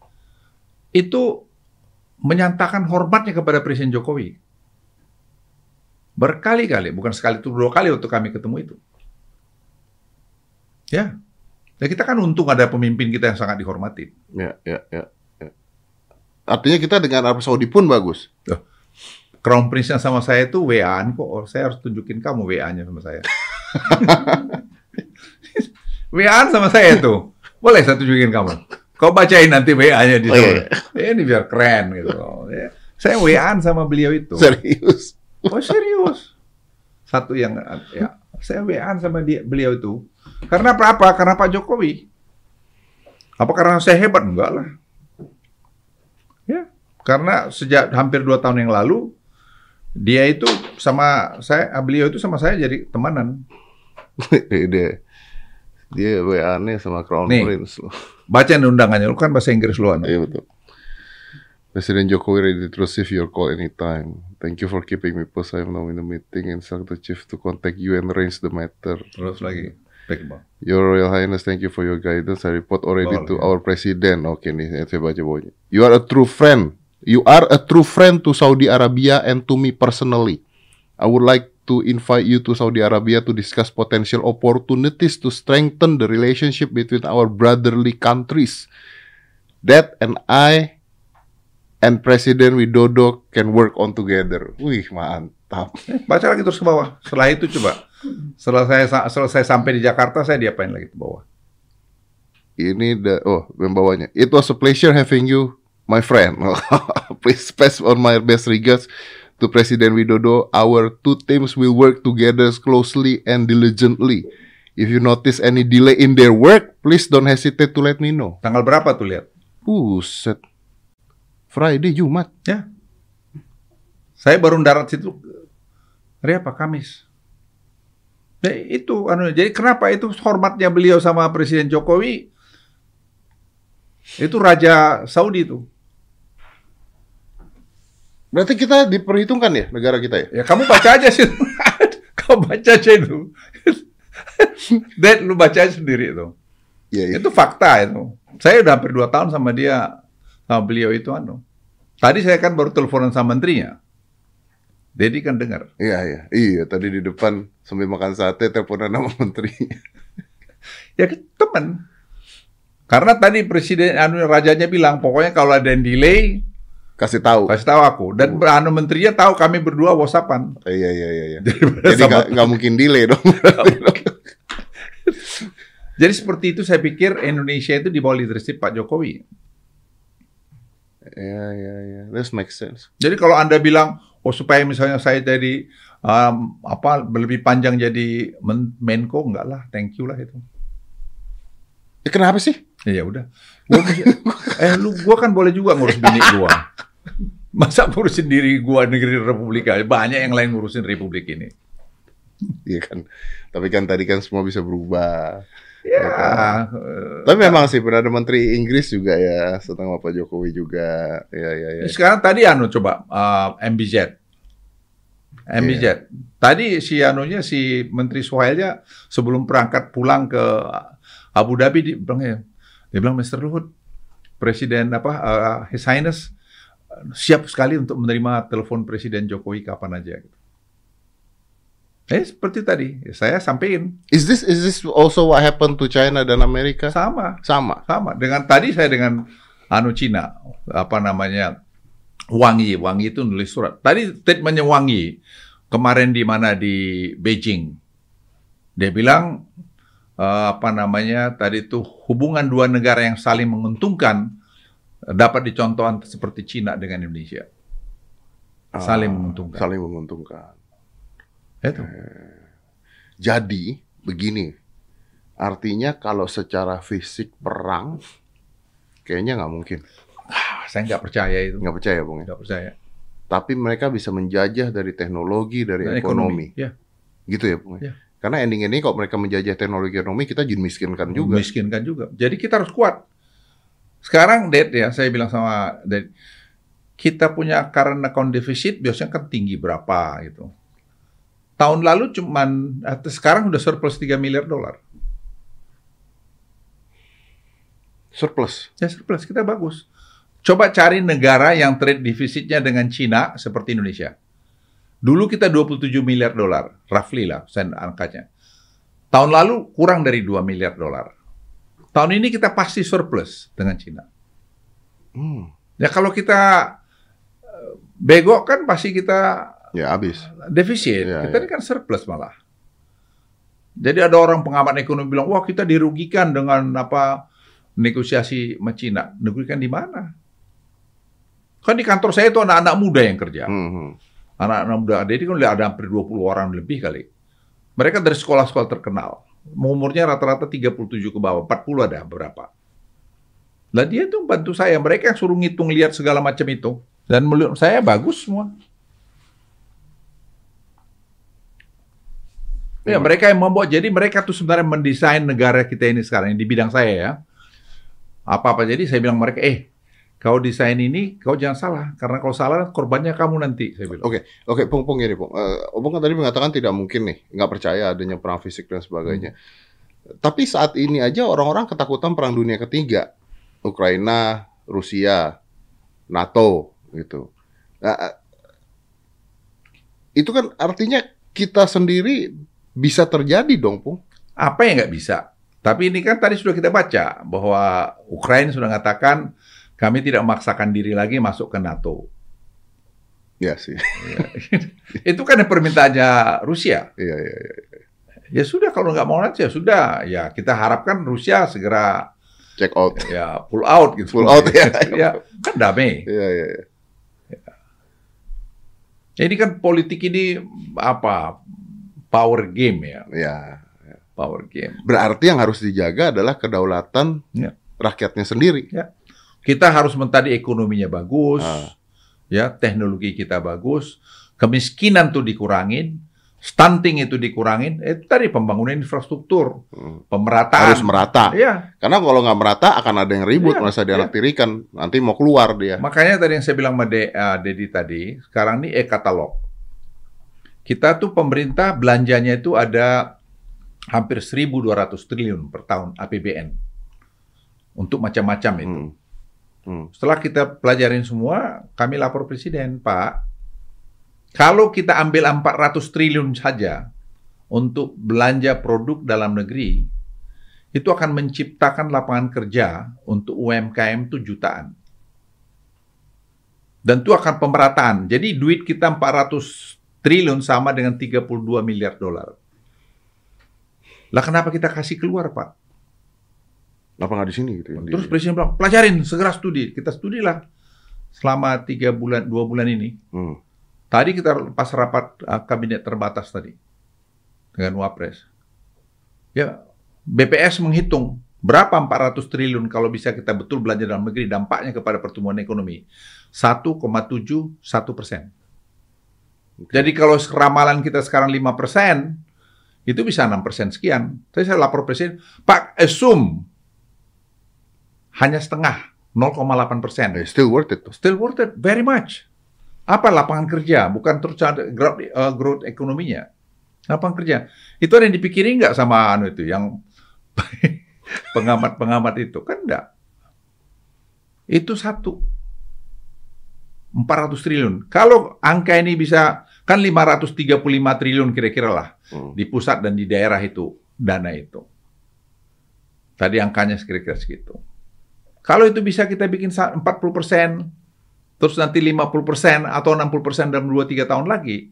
itu menyatakan hormatnya kepada Presiden Jokowi. Berkali-kali, bukan sekali itu dua kali untuk kami ketemu itu. Ya. Ya kita kan untung ada pemimpin kita yang sangat dihormati. Ya, ya, ya. ya. Artinya kita dengan Arab Saudi pun bagus. Crown Prince-nya sama saya itu WA-an kok. Oh, saya harus tunjukin kamu WA-nya sama saya. WA-an sama saya tuh. Boleh saya tunjukin kamu. Kau bacain nanti WA-nya di Oh, sana. iya. Ini biar keren gitu. Ya. Saya WA-an sama beliau itu. Serius. Oh serius. Satu yang ya saya WA-an sama dia beliau itu. Karena apa? apa? Karena Pak Jokowi. Apa karena saya hebat? Enggak lah. Ya, karena sejak hampir dua tahun yang lalu dia itu sama saya, beliau itu sama saya jadi temanan. dia dia WA-nya sama Crown Nih. Prince loh. Baca undangannya, lu kan bahasa Inggris lu. Iya betul. Presiden Jokowi ready to receive your call anytime. Thank you for keeping me posted. I'm now in the meeting and instruct the chief to contact you and arrange the matter. Terus lagi. Your Royal Highness, thank you for your guidance. I report already to lagi. our president. Oke nih, saya baca bawahnya. You are a true friend. You are a true friend to Saudi Arabia and to me personally. I would like to invite you to Saudi Arabia to discuss potential opportunities to strengthen the relationship between our brotherly countries. That and I and President Widodo can work on together. Wih, mantap. Baca lagi terus ke bawah. Setelah itu coba. Setelah saya selesai sampai di Jakarta, saya diapain lagi ke bawah. Ini the oh yang bawahnya. It was a pleasure having you, my friend. Please pass on my best regards to President Widodo. Our two teams will work together closely and diligently. If you notice any delay in their work, please don't hesitate to let me know. Tanggal berapa tuh lihat? Buset. Friday, Jumat. Ya. Saya baru darat situ hari apa? Kamis. Ya, itu anu jadi kenapa itu hormatnya beliau sama Presiden Jokowi itu Raja Saudi itu. Berarti kita diperhitungkan ya negara kita ya? Ya kamu baca aja sih. kamu baca aja itu. Dad, lu baca aja sendiri itu. Iya, iya. Itu fakta itu. Saya udah hampir dua tahun sama dia, sama beliau itu anu. Tadi saya kan baru teleponan sama menterinya. Dedi kan dengar. Iya, iya. Iya, tadi di depan sambil makan sate teleponan sama menteri. Ya teman. Karena tadi presiden anu rajanya bilang pokoknya kalau ada yang delay Kasih tahu. kasih tahu aku dan anu menterinya tahu kami berdua whatsappan. Iya, iya, iya, iya. Jadi nggak mungkin delay dong. Jadi seperti itu saya pikir Indonesia itu di bawah leadership Pak Jokowi. Iya, iya, iya. This makes sense. Jadi kalau anda bilang oh supaya misalnya saya jadi um, apa lebih panjang jadi men Menko enggak lah, thank you lah itu. Eh, kenapa sih? Ya udah. Gua bisa- eh lu gua kan boleh juga ngurus bini gua. Masa ngurusin diri gua negeri Republik aja? Banyak yang lain ngurusin Republik ini. Iya kan. Tapi kan tadi kan semua bisa berubah. Ya. eh, Tapi memang sih Perdana Menteri Inggris juga ya, setengah Pak Jokowi juga. Ya, ya, ya. Sekarang tadi anu coba uh, MBZ. MBZ. Tadi si anunya si Menteri Suhailnya sebelum berangkat pulang ke Abu Dhabi dia bilang ya, dia bilang Mr. Luhut, Presiden apa uh, His Highness siap sekali untuk menerima telepon Presiden Jokowi kapan aja. gitu. Eh seperti tadi, saya sampaikan Is this is this also what happened to China dan Amerika? sama Sama. sama dengan tadi saya dengan anu Cina apa namanya Wangi Wangi itu nulis surat tadi statementnya Wangi kemarin di mana di Beijing dia bilang eh, apa namanya tadi itu hubungan dua negara yang saling menguntungkan dapat dicontohkan seperti Cina dengan Indonesia saling Ah, menguntungkan Saling menguntungkan. itu Jadi begini, artinya kalau secara fisik perang, kayaknya nggak mungkin. Ah, saya nggak percaya itu Nggak percaya, Bung. Ya? nggak percaya Tapi mereka bisa menjajah dari teknologi, dari Dan ekonomi. ya Gitu ya, Bung. Ya. Karena ending ini kalau mereka menjajah teknologi ekonomi, kita jadi miskinkan juga. Miskinkan juga. Jadi kita harus kuat. Sekarang Dad ya, saya bilang sama Dad, kita punya current account deficit biasanya kan tinggi berapa gitu. Tahun lalu cuman atau sekarang udah surplus 3 miliar dolar. Surplus. Ya surplus kita bagus. Coba cari negara yang trade defisitnya dengan Cina seperti Indonesia. Dulu kita 27 miliar dolar, roughly lah sen angkanya. Tahun lalu kurang dari 2 miliar dolar. Tahun ini kita pasti surplus dengan Cina. Hmm. Ya kalau kita eh, begok kan pasti kita Ya habis. defisit. Iya, kita iya. ini kan surplus malah. Jadi ada orang pengamat ekonomi bilang, wah kita dirugikan dengan apa negosiasi sama Cina. Negosikan di mana? Kan di kantor saya itu anak-anak muda yang kerja. Hmm, hmm. Anak-anak muda. Jadi kan ada hampir 20 orang lebih kali. Mereka dari sekolah-sekolah terkenal. Umurnya rata-rata 37 ke bawah. 40 ada beberapa. Lah dia tuh bantu saya. Mereka yang suruh ngitung lihat segala macam itu. Dan menurut saya bagus semua. Ya, mereka yang membuat. Jadi mereka tuh sebenarnya mendesain negara kita ini sekarang di bidang saya ya. Apa-apa jadi saya bilang mereka, eh, kau desain ini, kau jangan salah. Karena kalau salah korbannya kamu nanti. Saya bilang. Oke, oke, Pung, Pung gini, Pung. Eh, Opung kan tadi mengatakan tidak mungkin nih, nggak percaya adanya perang fisik dan sebagainya. Tapi saat ini aja orang-orang ketakutan perang dunia ketiga, Ukraina, Rusia, NATO, gitu. Nah, eh, itu kan artinya kita sendiri bisa terjadi dong, Pung. Apa yang nggak bisa? Tapi ini kan tadi sudah kita baca bahwa Ukraina sudah mengatakan kami tidak memaksakan diri lagi masuk ke NATO. Ya sih. Itu kan yang permintaannya Rusia. Iya, iya, iya. Ya sudah kalau nggak mau nanti ya sudah. Ya kita harapkan Rusia segera Check out. ya pull out gitu. Pull out, ya. ya kan damai. Iya, iya, iya. Ini kan politik ini apa power game ya, Ya. power game. Berarti yang harus dijaga adalah kedaulatan Ya. rakyatnya sendiri. Kita harus mentadi ekonominya bagus, Ah. ya teknologi kita bagus, kemiskinan tuh dikurangin, stunting itu dikurangin, itu tadi pembangunan infrastruktur, Hmm. pemerataan. Harus merata. Ya, Karena kalau nggak merata akan ada yang ribut, Iya, masa dianaktirikan. Nanti mau keluar dia. makanya tadi yang saya bilang sama De, Dedi tadi, sekarang ini e-katalog. Kita tuh pemerintah belanjanya itu ada hampir 1.200 triliun per tahun APBN untuk macam-macam itu. Hmm. Hmm. Setelah kita pelajarin semua, kami lapor presiden, Pak. Kalau kita ambil 400 triliun saja untuk belanja produk dalam negeri, itu akan menciptakan lapangan kerja untuk UMKM itu jutaan. Dan itu akan pemerataan. Jadi duit kita 400 triliun sama dengan 32 miliar dolar. Lah kenapa kita kasih keluar, Pak? Kenapa nggak di sini gitu? ya? Terus Di- presiden bilang, pelajarin, segera studi. Kita studilah selama tiga bulan, dua bulan ini. Hmm. Tadi kita pas rapat uh, kabinet terbatas tadi dengan Wapres. Ya, BPS menghitung berapa 400 triliun kalau bisa kita betul belanja dalam negeri dampaknya kepada pertumbuhan ekonomi 1,71 persen. Jadi kalau ramalan kita sekarang 5 persen, itu bisa 6 persen sekian. Tapi saya lapor presiden, Pak, assume hanya setengah, 0,8 persen. Still worth it. tuh. Still worth it, very much. Apa lapangan kerja? Bukan terus ada growth, uh, growth ekonominya. Lapangan kerja. Itu ada yang dipikirin nggak sama anu itu yang pengamat-pengamat itu? Kan enggak. Itu satu. 400 triliun. Kalau angka ini bisa, kan 535 triliun kira-kira lah. Hmm. Di pusat dan di daerah itu, dana itu. Tadi angkanya kira-kira segitu. Kalau itu bisa kita bikin sa- 40 persen, terus nanti 50 persen atau 60 persen dalam 2-3 tahun lagi,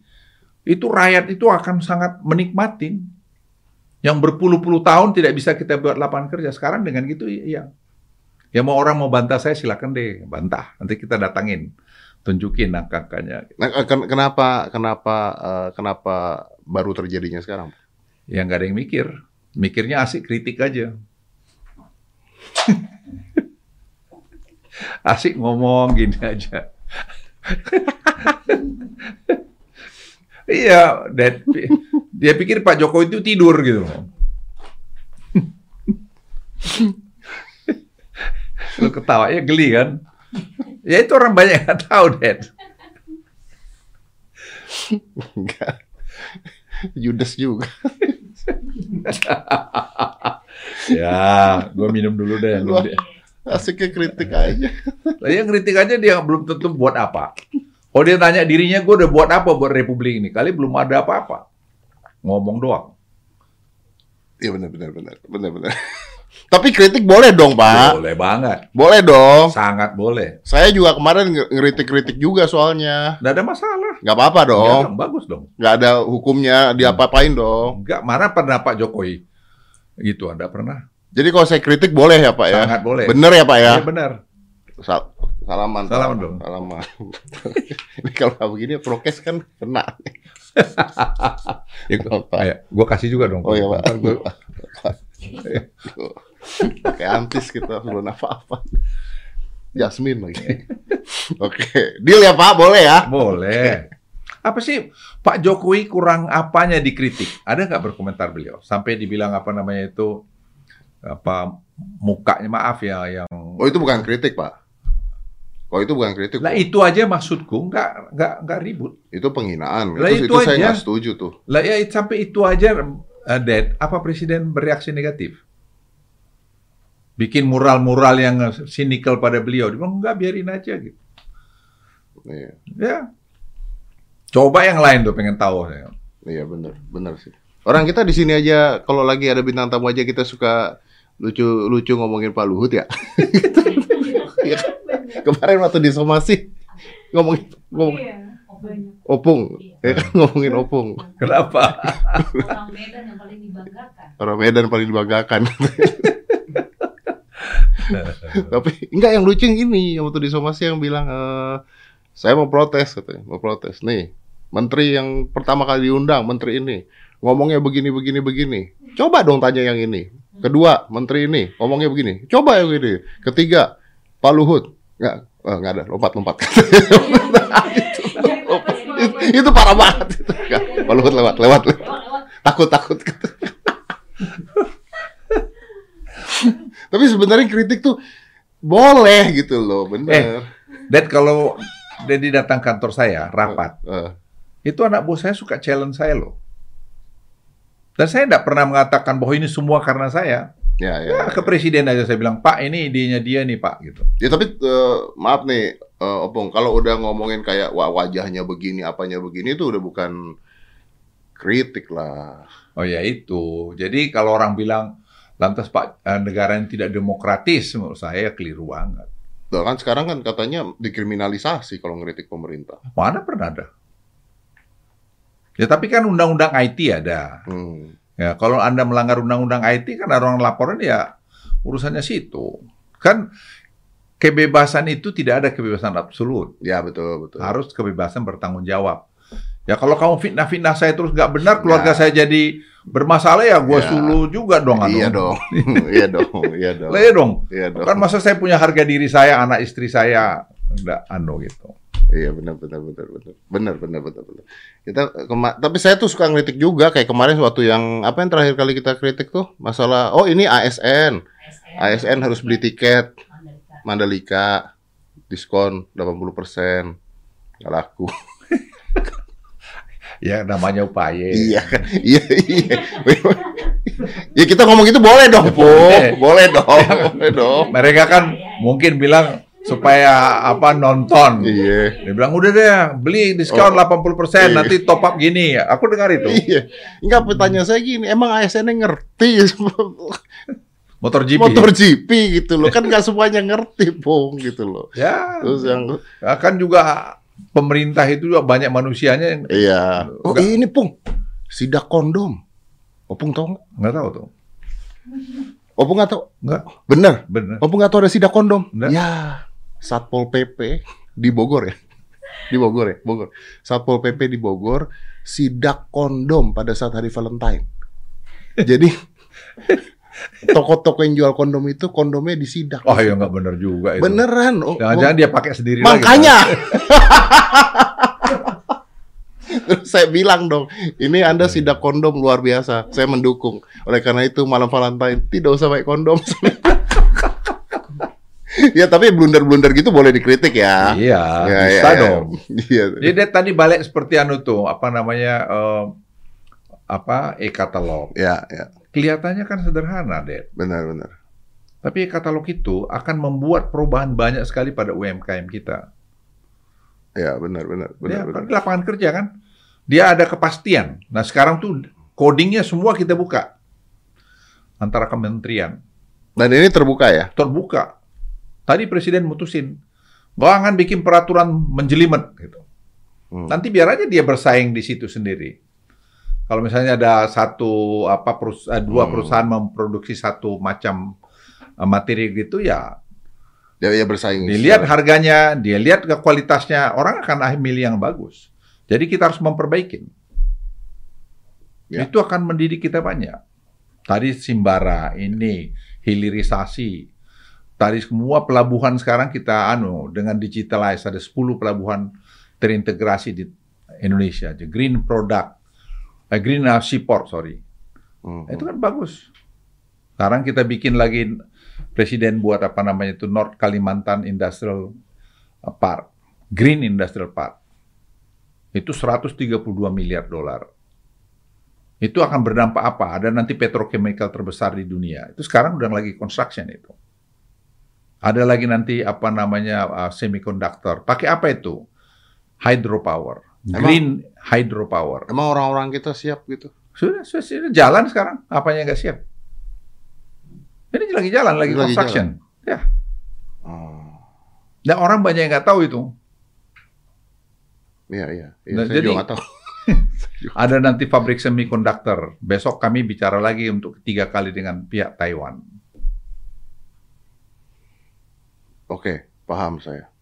itu rakyat itu akan sangat menikmati. Yang berpuluh-puluh tahun tidak bisa kita buat lapangan kerja. Sekarang dengan gitu, iya. Ya mau orang mau bantah saya, silakan deh, bantah. Nanti kita datangin, tunjukin angka-angkanya. Nah, ken- kenapa kenapa eh, kenapa baru terjadinya sekarang? Ya nggak ada yang mikir. Mikirnya asik kritik aja. asik ngomong gini aja. Iya, dan dia pikir Pak Jokowi itu tidur gitu loh. Lu ketawanya geli kan? Ya itu orang banyak yang tahu, Dad. Enggak. Judas juga. ya, gue minum dulu deh. Gua- Asiknya kritik aja. Lah yang kritik aja dia belum tentu buat apa. Oh dia tanya dirinya gue udah buat apa buat Republik ini. Kali belum ada apa-apa. Ngomong doang. Iya benar benar benar benar benar. Tapi kritik boleh dong, Pak. Boleh banget. Boleh dong. Sangat boleh. Saya juga kemarin nge- ngeritik-kritik juga soalnya. Nggak ada masalah. Nggak apa-apa Ya, dong. dong, bagus dong. Nggak ada hukumnya diapa-apain dong. Enggak, mana pernah Pak Jokowi? Gitu, ada pernah. Jadi kalau saya kritik boleh ya, Pak ya? Sangat boleh. Bener ya, Pak ya? Iya benar. Sal- salaman. Salaman dong. Salaman. Ini kalau begini prokes kan kena. Ya, Pak. Ayo, gua kasih juga dong. Oh iya, Pak. Gua- Pakai antis kita belum apa-apa. Jasmine lagi. Oke, deal ya Pak, boleh ya? Boleh. Apa sih Pak Jokowi kurang apanya dikritik? Ada nggak berkomentar beliau? Sampai dibilang apa namanya itu apa mukanya maaf ya yang Oh itu bukan kritik Pak. Oh itu bukan kritik. lah itu aja maksudku nggak nggak nggak ribut. Itu penghinaan. Lah, itu, itu itu saya aja. nggak setuju tuh. Lah ya sampai itu aja uh, Dad, apa presiden bereaksi negatif? Bikin mural-mural yang sinikal pada beliau. Dia bilang enggak biarin aja gitu. Iya, Ya. Coba yang lain tuh pengen tahu saya. iya benar, benar sih. Orang kita di sini aja kalau lagi ada bintang tamu aja kita suka lucu-lucu ngomongin Pak Luhut ya. Iya? Kemarin waktu di somasi ngomongin ngomong Iya, opung, ya kan ngomongin opung. Kenapa? Orang Medan yang paling dibanggakan. Orang Medan paling dibanggakan. Tapi enggak yang lucu yang ini yang waktu di somasi yang bilang eh saya mau protes katanya, mau protes. Nih, menteri yang pertama kali diundang, menteri ini ngomongnya begini begini begini. Coba dong tanya yang ini. Kedua, menteri ini ngomongnya begini. Coba yang ini. Ketiga, Pak Luhut. Enggak, oh, enggak ada, lompat-lompat. itu parah banget. Enggak, Pak Luhut lewat, lewat. Takut, takut. Tapi sebenarnya kritik tuh boleh gitu loh, bener. Dad kalau Dedi datang kantor saya rapat, Eh, itu anak buah saya suka challenge saya loh. Dan saya tidak pernah mengatakan bahwa ini semua karena saya. ya, ya. Ya, ke presiden aja saya bilang, Pak ini idenya dia nih Pak gitu. Ya tapi eh, maaf nih, eh, Opung, kalau udah ngomongin kayak wah wajahnya begini, apanya begini itu udah bukan kritik lah. Oh ya itu. Jadi kalau orang bilang lantas Pak eh, negara yang tidak demokratis menurut saya keliru banget. Tuh, kan sekarang kan katanya dikriminalisasi kalau ngeritik pemerintah. Mana pernah ada? Ya tapi kan undang-undang IT ada. Hmm. Ya, kalau Anda melanggar undang-undang IT kan ada orang laporan ya urusannya situ. Kan kebebasan itu tidak ada kebebasan absolut. Ya betul betul. Harus kebebasan bertanggung jawab. Ya kalau kamu fitnah-fitnah saya terus nggak benar, keluarga Ya. saya jadi bermasalah ya gua Ya. suluh juga dong. anu. Iya dong, iya dong, iya dong, iya dong. iya dong. Kan masa saya punya harga diri saya, anak istri saya enggak anu gitu. Iya benar benar benar benar benar benar benar benar. Kita kema- tapi saya tuh suka ngeritik juga kayak kemarin waktu yang apa yang terakhir kali kita kritik tuh masalah oh ini ASN ASN harus beli tiket Mandalika diskon 80% nggak laku. Ya namanya upaya. iya kan iya iya. ya kita ngomong itu boleh dong, Po. Boleh. Boleh dong, boleh dong. Mereka kan mungkin bilang supaya apa nonton. Iya. Dia bilang udah deh beli diskon Oh. 80% Iya. nanti top up gini. Aku dengar itu. Iya. Enggak pertanyaan saya gini, emang ASN ngerti Motor GP. motor GP gitu loh. Kan nggak semuanya ngerti, Pong gitu loh. Ya. Terus yang Kan juga pemerintah itu juga banyak manusianya yang iya. Oh, ini, Pung. Sidak kondom. Opung tahu nggak? nggak tahu tuh. Opung nggak tahu? Nggak. Bener. Bener. Opung nggak tahu ada sidak kondom? Nggak. Ya, Satpol PP di Bogor ya. Di Bogor ya, Bogor. Satpol PP di Bogor sidak kondom pada saat hari Valentine. Jadi toko-toko yang jual kondom itu kondomnya disidak. Oh ya nggak bener juga itu. Beneran. Oh, Jangan-jangan dia pakai sendiri lagi. Makanya. Terus saya bilang dong, ini Anda sidak kondom luar biasa. Saya mendukung. Oleh karena itu malam Valentine tidak usah pakai kondom. ya tapi blunder-blunder gitu boleh dikritik ya. Iya, Ya, bisa ya, ya. dong. Iya. Jadi dia tadi balik seperti anu tuh, apa namanya eh, apa e-katalog. Ya, ya. Kelihatannya kan sederhana, Dad. Benar, benar. Tapi katalog itu akan membuat perubahan banyak sekali pada UMKM kita. Ya, benar benar benar. Dia benar. lapangan kerja kan, dia ada kepastian. Nah sekarang tuh codingnya semua kita buka antara kementerian Dan ini terbuka ya? terbuka. Tadi presiden mutusin, jangan bikin peraturan menjelimet gitu. Hmm. Nanti biar aja dia bersaing di situ sendiri. Kalau misalnya ada satu apa perus- eh, dua Hmm. perusahaan memproduksi satu macam eh, materi gitu ya Dia ya bersaing. dilihat secara- harganya, dia lihat ke kualitasnya, orang akan ah, milih yang bagus. Jadi kita harus memperbaikin. Ya. Itu akan mendidik kita banyak. Tadi Simbara, ini hilirisasi. Tadi semua pelabuhan sekarang kita anu dengan digitalize ada 10 pelabuhan terintegrasi di Indonesia, aja. green product, eh, green uh, seaport sorry. Hmm. Itu kan bagus. Sekarang kita bikin lagi presiden buat apa namanya itu North Kalimantan Industrial Park, Green Industrial Park. Itu 132 miliar dolar. Itu akan berdampak apa? Ada nanti petrochemical terbesar di dunia. Itu sekarang udah lagi construction itu. Ada lagi nanti apa namanya uh, semiconductor. Pakai apa itu? Hydropower. Emang- Green hydropower. Emang orang-orang kita siap gitu? Sudah, sudah, sudah jalan sekarang. Apanya nggak siap? Ini lagi jalan, lagi, Lagi construction. Ya. Oh. Dan orang banyak yang nggak tahu itu. Iya, iya. Iya, Nah, saya jadi- juga nggak tahu. Ada nanti pabrik semikonduktor. Besok kami bicara lagi untuk ketiga kali dengan pihak Taiwan. Oke, paham saya.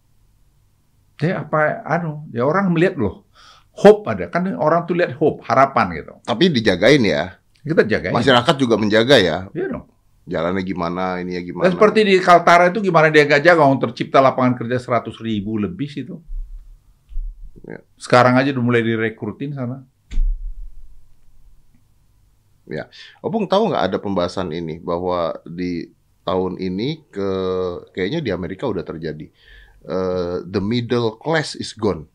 Ya apa, anu, ya orang melihat loh. Hope ada, kan orang tuh lihat hope, harapan gitu. Tapi dijagain ya. Kita jagain. Masyarakat juga menjaga ya. Iya dong. Jalannya gimana, ini ya gimana. Nah, seperti di Kaltara itu gimana dia gak jaga, orang tercipta lapangan kerja 100 ribu lebih situ. Ya. Sekarang aja udah mulai direkrutin sana. Opung tahu nggak ada pembahasan ini bahwa di tahun ini ke kayaknya di Amerika udah terjadi Eh, the middle class is gone.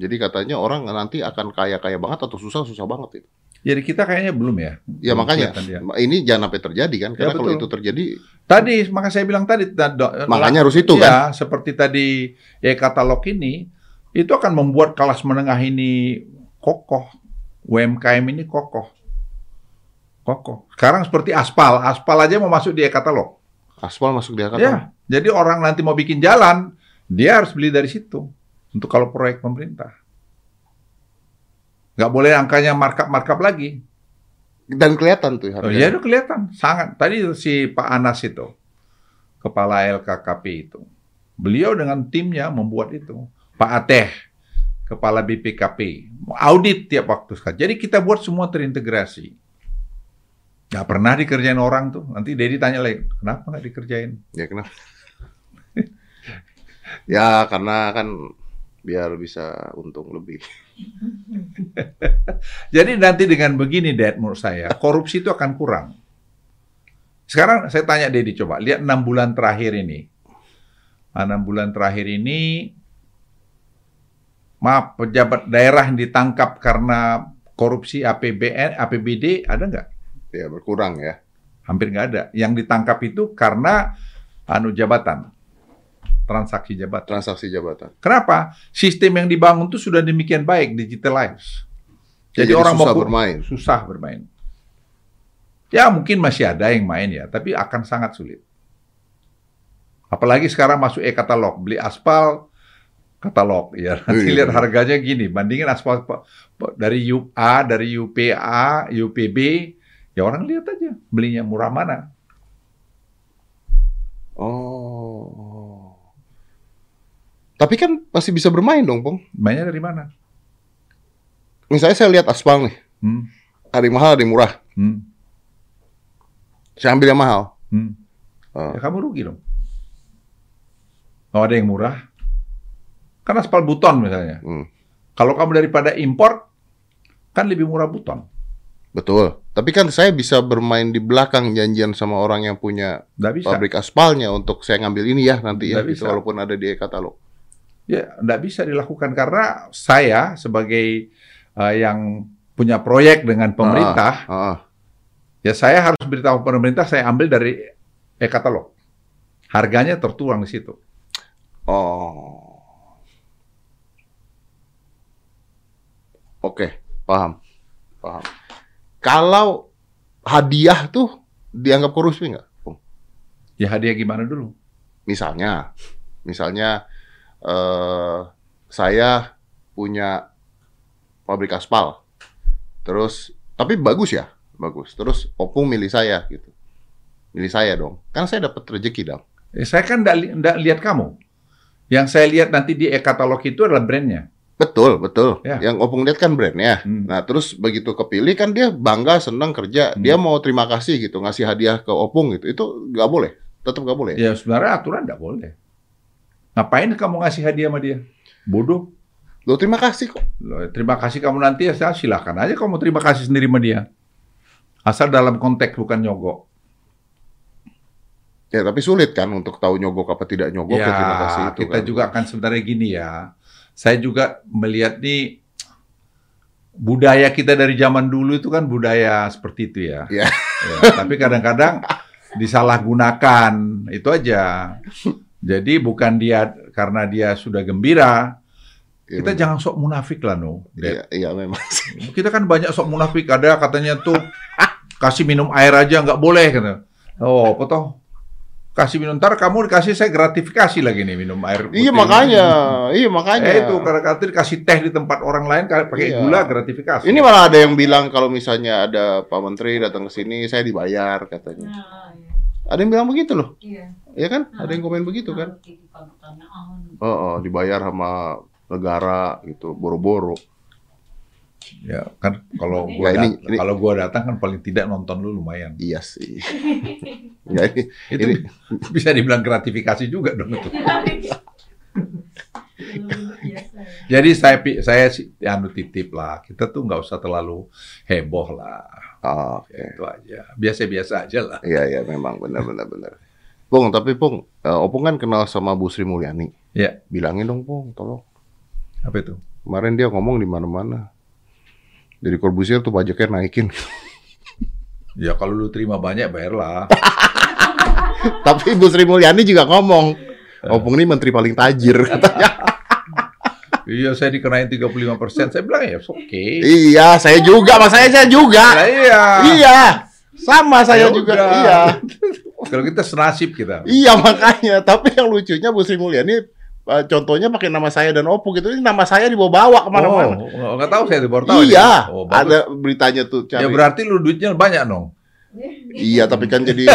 Jadi katanya orang nanti akan kaya-kaya banget atau susah-susah banget itu. Jadi kita kayaknya belum ya. Ya Belum makanya dia. ini jangan sampai terjadi kan karena Ya, kalau itu terjadi Tadi, maka saya bilang tadi. Makanya harus itu, ya, seperti tadi ya katalog ini, itu akan membuat kelas menengah ini kokoh. UMKM ini kokoh. Kokoh. Sekarang seperti aspal. Aspal aja mau masuk di e-katalog. aspal masuk di angkatan. Ya, jadi orang nanti mau bikin jalan, dia harus beli dari situ. Untuk kalau proyek pemerintah. Nggak boleh angkanya markup-markup lagi. Dan kelihatan tuh Oh, harganya. ya itu kelihatan sangat. Tadi si Pak Anas itu, kepala LKKP itu, beliau dengan timnya membuat itu. Pak Ateh, kepala BPKP, audit tiap waktu sekali. Jadi kita buat semua terintegrasi. Nggak pernah dikerjain orang tuh. Nanti Dedi tanya lagi, kenapa nggak dikerjain? Ya kenapa? ya karena kan biar bisa untung lebih. Jadi nanti dengan begini, Dad, menurut saya, korupsi itu akan kurang. Sekarang saya tanya Dedi, coba lihat enam bulan terakhir ini. Enam bulan terakhir ini, maaf, pejabat daerah yang ditangkap karena korupsi APBN, APBD, ada nggak? Ya berkurang ya. Hampir nggak ada. Yang ditangkap itu karena anu jabatan, transaksi jabatan. Transaksi jabatan. Kenapa? Sistem yang dibangun itu sudah demikian baik, digitalized. Ya, Jadi, orang susah mau bermain. susah bermain. Ya mungkin masih ada yang main ya, tapi akan sangat sulit. Apalagi sekarang masuk e-katalog, beli aspal katalog ya. Nanti Iya. lihat harganya gini, bandingin aspal pa- pa- dari UA, dari UPA, UPB, ya orang lihat aja belinya murah mana. Oh. Tapi kan masih bisa bermain dong, Pong. Mainnya dari mana? Misalnya saya lihat aspal nih, Hmm, ada yang mahal, ada yang murah. hmm, Saya ambil yang mahal. hmm. Oh. Ya kamu rugi dong. Oh ada yang murah. Kan aspal buton misalnya. Hmm. Kalau kamu daripada impor, kan lebih murah buton. Betul. Tapi kan saya bisa bermain di belakang janjian sama orang yang punya Nggak bisa. pabrik aspalnya untuk saya ngambil ini ya nanti ya, Nggak gitu, bisa. walaupun ada di katalog. Ya, nggak bisa dilakukan karena saya sebagai eh, yang punya proyek dengan pemerintah, Ah, ah. Ya saya harus beritahu pemerintah saya ambil dari e-katalog. Harganya tertuang di situ. Oh. Oke, paham. Paham. Kalau hadiah tuh dianggap korupsi nggak? Ya hadiah gimana dulu? Misalnya, misalnya eh, saya punya pabrik aspal, terus tapi bagus ya, bagus. Terus opung milih saya gitu, milih saya dong. Kan saya dapat rezeki dong. Eh, saya kan tidak lihat kamu. Yang saya lihat nanti di e-katalog itu adalah brandnya. Betul, betul. Ya. Yang opung lihat kan brandnya. Hmm. Nah, terus begitu kepilih kan dia bangga, senang kerja. Hmm. Dia mau terima kasih gitu, ngasih hadiah ke opung gitu. Itu nggak boleh, tetap nggak boleh. Ya sebenarnya aturan tidak boleh. Ngapain kamu ngasih hadiah sama dia? Bodoh. Loh, terima kasih kok. Loh, terima kasih kamu nanti ya silahkan aja kamu terima kasih sendiri sama dia. Asal dalam konteks bukan nyogok. Ya, tapi sulit kan untuk tahu nyogok apa tidak nyogok ya, terima kasih itu kita kan. juga akan sebenarnya gini ya. Saya juga melihat nih budaya kita dari zaman dulu itu kan budaya seperti itu ya. Iya. Ya, tapi kadang-kadang disalahgunakan itu aja. Jadi bukan dia karena dia sudah gembira, Iya, kita jangan sok munafik lah no. Iya, iya memang. Kita kan banyak sok munafik ada katanya tuh kasih minum air aja nggak boleh gitu. Oh, apa toh? Kasih minum ntar kamu dikasih saya gratifikasi lagi nih minum air. Iya putih. makanya, iya makanya. Eh itu karena kata dikasih teh di tempat orang lain pakai Iya. gula gratifikasi. Ini malah ada yang bilang kalau misalnya ada Pak Menteri datang ke sini, saya dibayar katanya. Nah, iya. Ada yang bilang begitu loh, Iya. ya kan? Ada yang komen begitu kan? Nah. Oh, oh, dibayar sama negara gitu, boro-boro. Ya kan kalau gua Nggak, ini- dat- ini- kalau gua datang kan paling tidak nonton lu lumayan. Iya sih. Enggak ini, Itu ini bisa dibilang gratifikasi juga dong itu. Biasa ya. Jadi saya saya sih anu titip lah. Kita tuh nggak usah terlalu heboh lah. oh, oke. Itu aja. Biasa-biasa aja lah. Iya, iya memang benar benar benar. Pung, tapi Pung, eh, Opung kan kenal sama Bu Sri Mulyani. Ya, Bilangin dong, Pung, tolong. apa itu? Kemarin dia ngomong di mana-mana. Dari Corbusier tuh pajaknya naikin. Ya kalau lu terima banyak bayarlah. Tapi Bu Sri Mulyani juga ngomong, Opung ini menteri paling tajir katanya. iya, saya dikenain 35%. Saya bilang ya, oke. iya, saya juga, mas saya saya juga. Lah iya. Iya, sama saya Ya juga. udah. Iya, Kalau kita senasib kita. iya makanya. Tapi yang lucunya Bu Sri Mulyani eh, contohnya pakai nama saya dan Opung gitu. Ini nama saya dibawa-bawa ke mana-mana. Oh, nggak nggak tahu saya baru tahu. iya. Oh, bagus. ada beritanya tuh. Cari. Ya berarti lu duitnya banyak dong. Iya, tapi kan jadi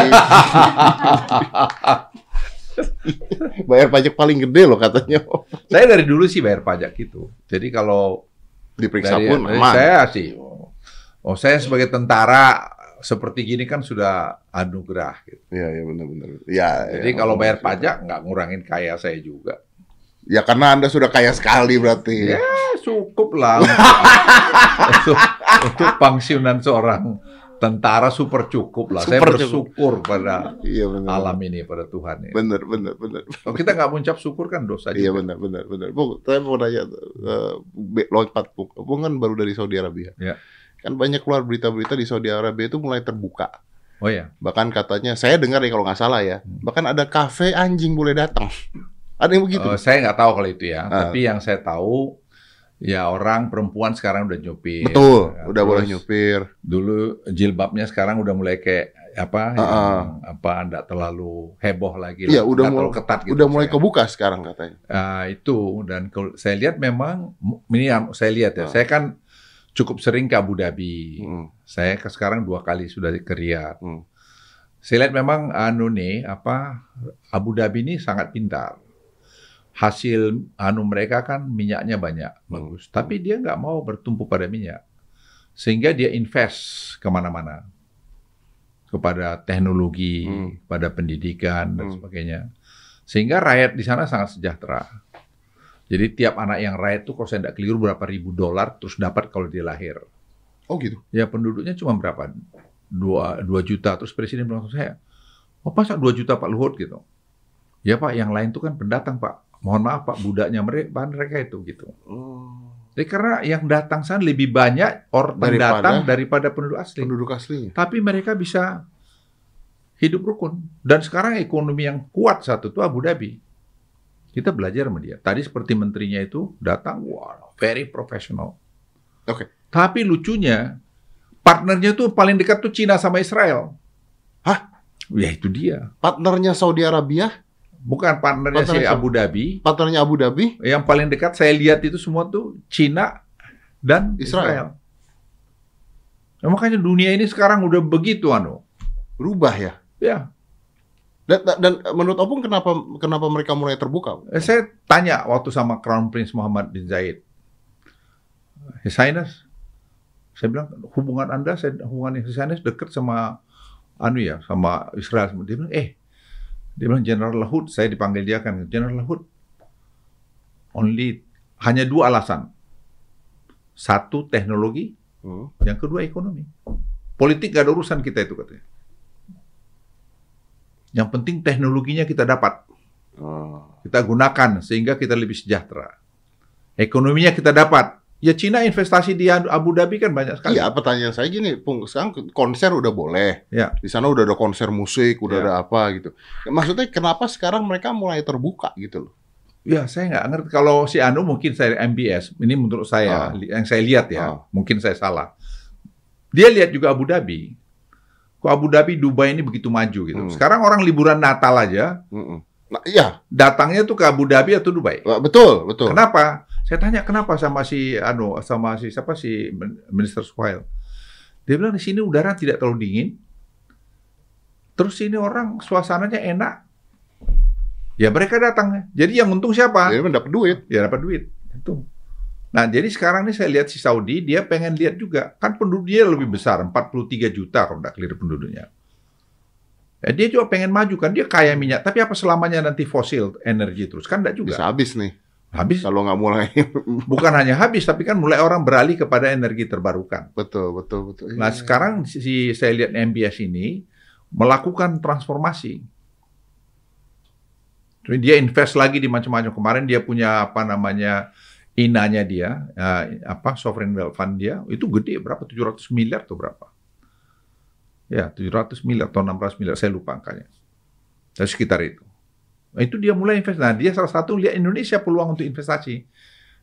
bayar pajak paling gede loh katanya. Saya dari dulu sih bayar pajak gitu. Jadi kalau Diperiksa dari, pun dari aman. saya sih, oh saya sebagai tentara seperti gini kan sudah anugerah. Gitu. Iya, iya benar-benar. Iya. Jadi iya, kalau bayar pajak nggak ngurangin kaya saya juga. Ya karena Anda sudah kaya sekali berarti. Ya cukup lah untuk, untuk, pensiunan seorang tentara super cukup lah. saya Super cukup. bersyukur pada Iya benar. alam ini pada Tuhan. Ya. Benar, benar, benar. Kalau kita nggak mengucap syukur kan dosa Iya juga. benar, benar, benar. Bung, saya mau nanya, uh, lompat Bung. Bung kan baru dari Saudi Arabia. Ya. Kan banyak keluar berita-berita di Saudi Arabia itu mulai terbuka. Oh ya. Bahkan katanya, saya dengar ya kalau nggak salah ya, bahkan ada kafe anjing boleh datang. Ada yang begitu. Oh, saya nggak tahu kalau itu ya. Ah. Tapi yang saya tahu ya orang perempuan sekarang udah nyupir. Betul, Ya, udah terus boleh nyupir. Dulu jilbabnya sekarang udah mulai kayak apa? Ah, yang apa enggak terlalu heboh lagi. Iya, udah Nggak mulai terlalu ketat gitu. udah mulai saya. kebuka sekarang katanya. Ah, itu dan kalau saya lihat memang ini yang saya lihat ya. Ah. Saya kan cukup sering ke Abu Dhabi. Hmm. Saya ke sekarang dua kali sudah ke Riyadh. Hmm. Saya lihat memang anu nih apa Abu Dhabi ini sangat pintar. Hasil anu mereka kan minyaknya banyak, bagus. Tapi dia nggak mau bertumpu pada minyak, sehingga dia invest ke mana-mana kepada teknologi, Hmm. pada pendidikan dan Hmm. sebagainya. Sehingga rakyat di sana sangat sejahtera. Jadi tiap anak yang rakyat itu kalau saya tidak keliru berapa ribu dolar terus dapat kalau dia lahir. Oh gitu. Ya penduduknya cuma berapa? Dua, dua juta. Terus presiden bilang sama saya, oh masa dua juta Pak Luhut gitu? Ya Pak, yang lain itu kan pendatang Pak. Mohon maaf Pak, budaknya mereka, mereka itu gitu. Oh. Jadi karena yang datang sana lebih banyak orang Daripada- pendatang daripada penduduk asli. Penduduk aslinya. Tapi mereka bisa hidup rukun. Dan sekarang ekonomi yang kuat satu itu Abu Dhabi. Kita belajar sama dia. Tadi seperti menterinya itu datang, wow, very professional. Oke. Tapi lucunya, partnernya tuh paling dekat tuh Cina sama Israel. Hah? Ya itu dia. Partnernya Saudi Arabia, Bukan partnernya si Partnernya Abu Dhabi. partnernya Abu Dhabi, Yang paling dekat saya lihat itu semua tuh Cina dan Israel. Israel. Nah, makanya dunia ini sekarang udah begitu anu. berubah ya. Ya, Dan, dan- menurut Opung kenapa kenapa mereka mulai terbuka? Eh, saya tanya waktu sama Crown Prince Muhammad bin Zaid, His Highness, saya bilang hubungan anda, saya, hubungan His Highness dekat sama anu ya, sama Israel. Dia bilang, eh, dia bilang General Lahud, saya dipanggil dia kan, General Lahud, only hanya dua alasan, satu teknologi, Hmm. yang kedua ekonomi. Politik gak ada urusan kita itu katanya. Yang penting teknologinya kita dapat Oh. kita gunakan sehingga kita lebih sejahtera. Ekonominya kita dapat. Ya Cina investasi di Abu Dhabi kan banyak sekali. Iya, pertanyaan saya gini, Pung, sekarang konser udah boleh. Ya. Di sana udah ada konser musik, udah Ya. ada apa gitu. Maksudnya kenapa sekarang mereka mulai terbuka gitu loh? Ya, saya nggak ngerti. Kalau si Anu mungkin saya MBS, ini menurut saya, Ah. yang saya lihat ya, Ah. mungkin saya salah. Dia lihat juga Abu Dhabi. Kok Abu Dhabi, Dubai ini begitu maju gitu. Hmm. Sekarang orang liburan Natal aja, Mm-mm. Nah, iya, datangnya tuh ke Abu Dhabi atau Dubai. betul, betul. Kenapa? Saya tanya kenapa sama si anu sama si siapa si Minister Swile. Dia bilang di sini udara tidak terlalu dingin. Terus sini orang suasananya enak. Ya mereka datang. Jadi yang untung siapa? Jadi mendapat duit. Ya dapat duit. Itu. Nah, jadi sekarang ini saya lihat si Saudi, dia pengen lihat juga. Kan penduduknya lebih besar, 43 juta kalau tidak clear penduduknya. Ya, dia juga pengen maju kan, dia kaya minyak. Tapi apa selamanya nanti fosil energi terus? Kan enggak juga. Bisa habis nih. Habis Kalau nggak mulai. bukan hanya habis tapi kan mulai orang beralih kepada energi terbarukan. betul, betul, betul. Nah Iya. sekarang si saya lihat MBS ini melakukan transformasi. Jadi Dia invest lagi di macam-macam. Kemarin dia punya apa namanya inanya dia, eh, apa sovereign wealth fund dia itu gede berapa 700 miliar atau berapa? Ya 700 miliar atau 600 miliar saya lupa angkanya. Dan sekitar itu. Nah, itu dia mulai invest. Nah dia salah satu lihat Indonesia peluang untuk investasi.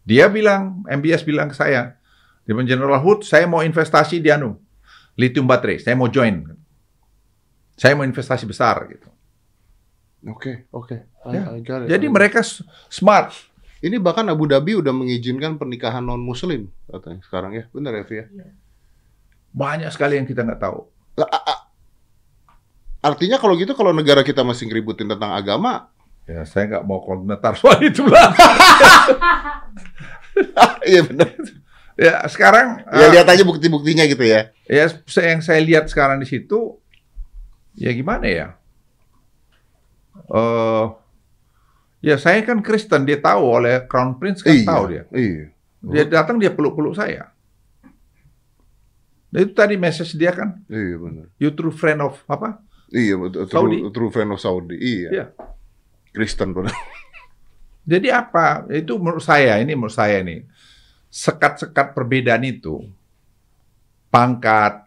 Dia bilang, MBS bilang ke saya, di General Hood, saya mau investasi di anu, lithium baterai, saya mau join. Saya mau investasi besar gitu. Oke, oke. I- Ya. I got it. Jadi mereka smart. Ini bahkan Abu Dhabi udah mengizinkan pernikahan non Muslim katanya sekarang ya, benar ya, Via? Banyak sekali yang kita nggak tahu. Lah, Artinya kalau gitu kalau negara kita masih ngeributin tentang agama, Ya, saya nggak mau komentar soal itu lah. iya benar. ya, sekarang Ya eh, lihat aja bukti-buktinya gitu ya. ya yang saya lihat sekarang di situ, ya gimana ya? eh ya saya kan Kristen, dia tahu oleh Crown Prince kan tahu dia. Iya. Dia datang dia peluk-peluk saya. Nah, itu tadi message dia kan, Iya benar. you true friend of apa? Iya betul. Saudi. True, true friend of Saudi. Iya. Iya. Kristen benar. Jadi apa? Itu menurut saya, ini menurut saya nih, sekat-sekat perbedaan itu, pangkat,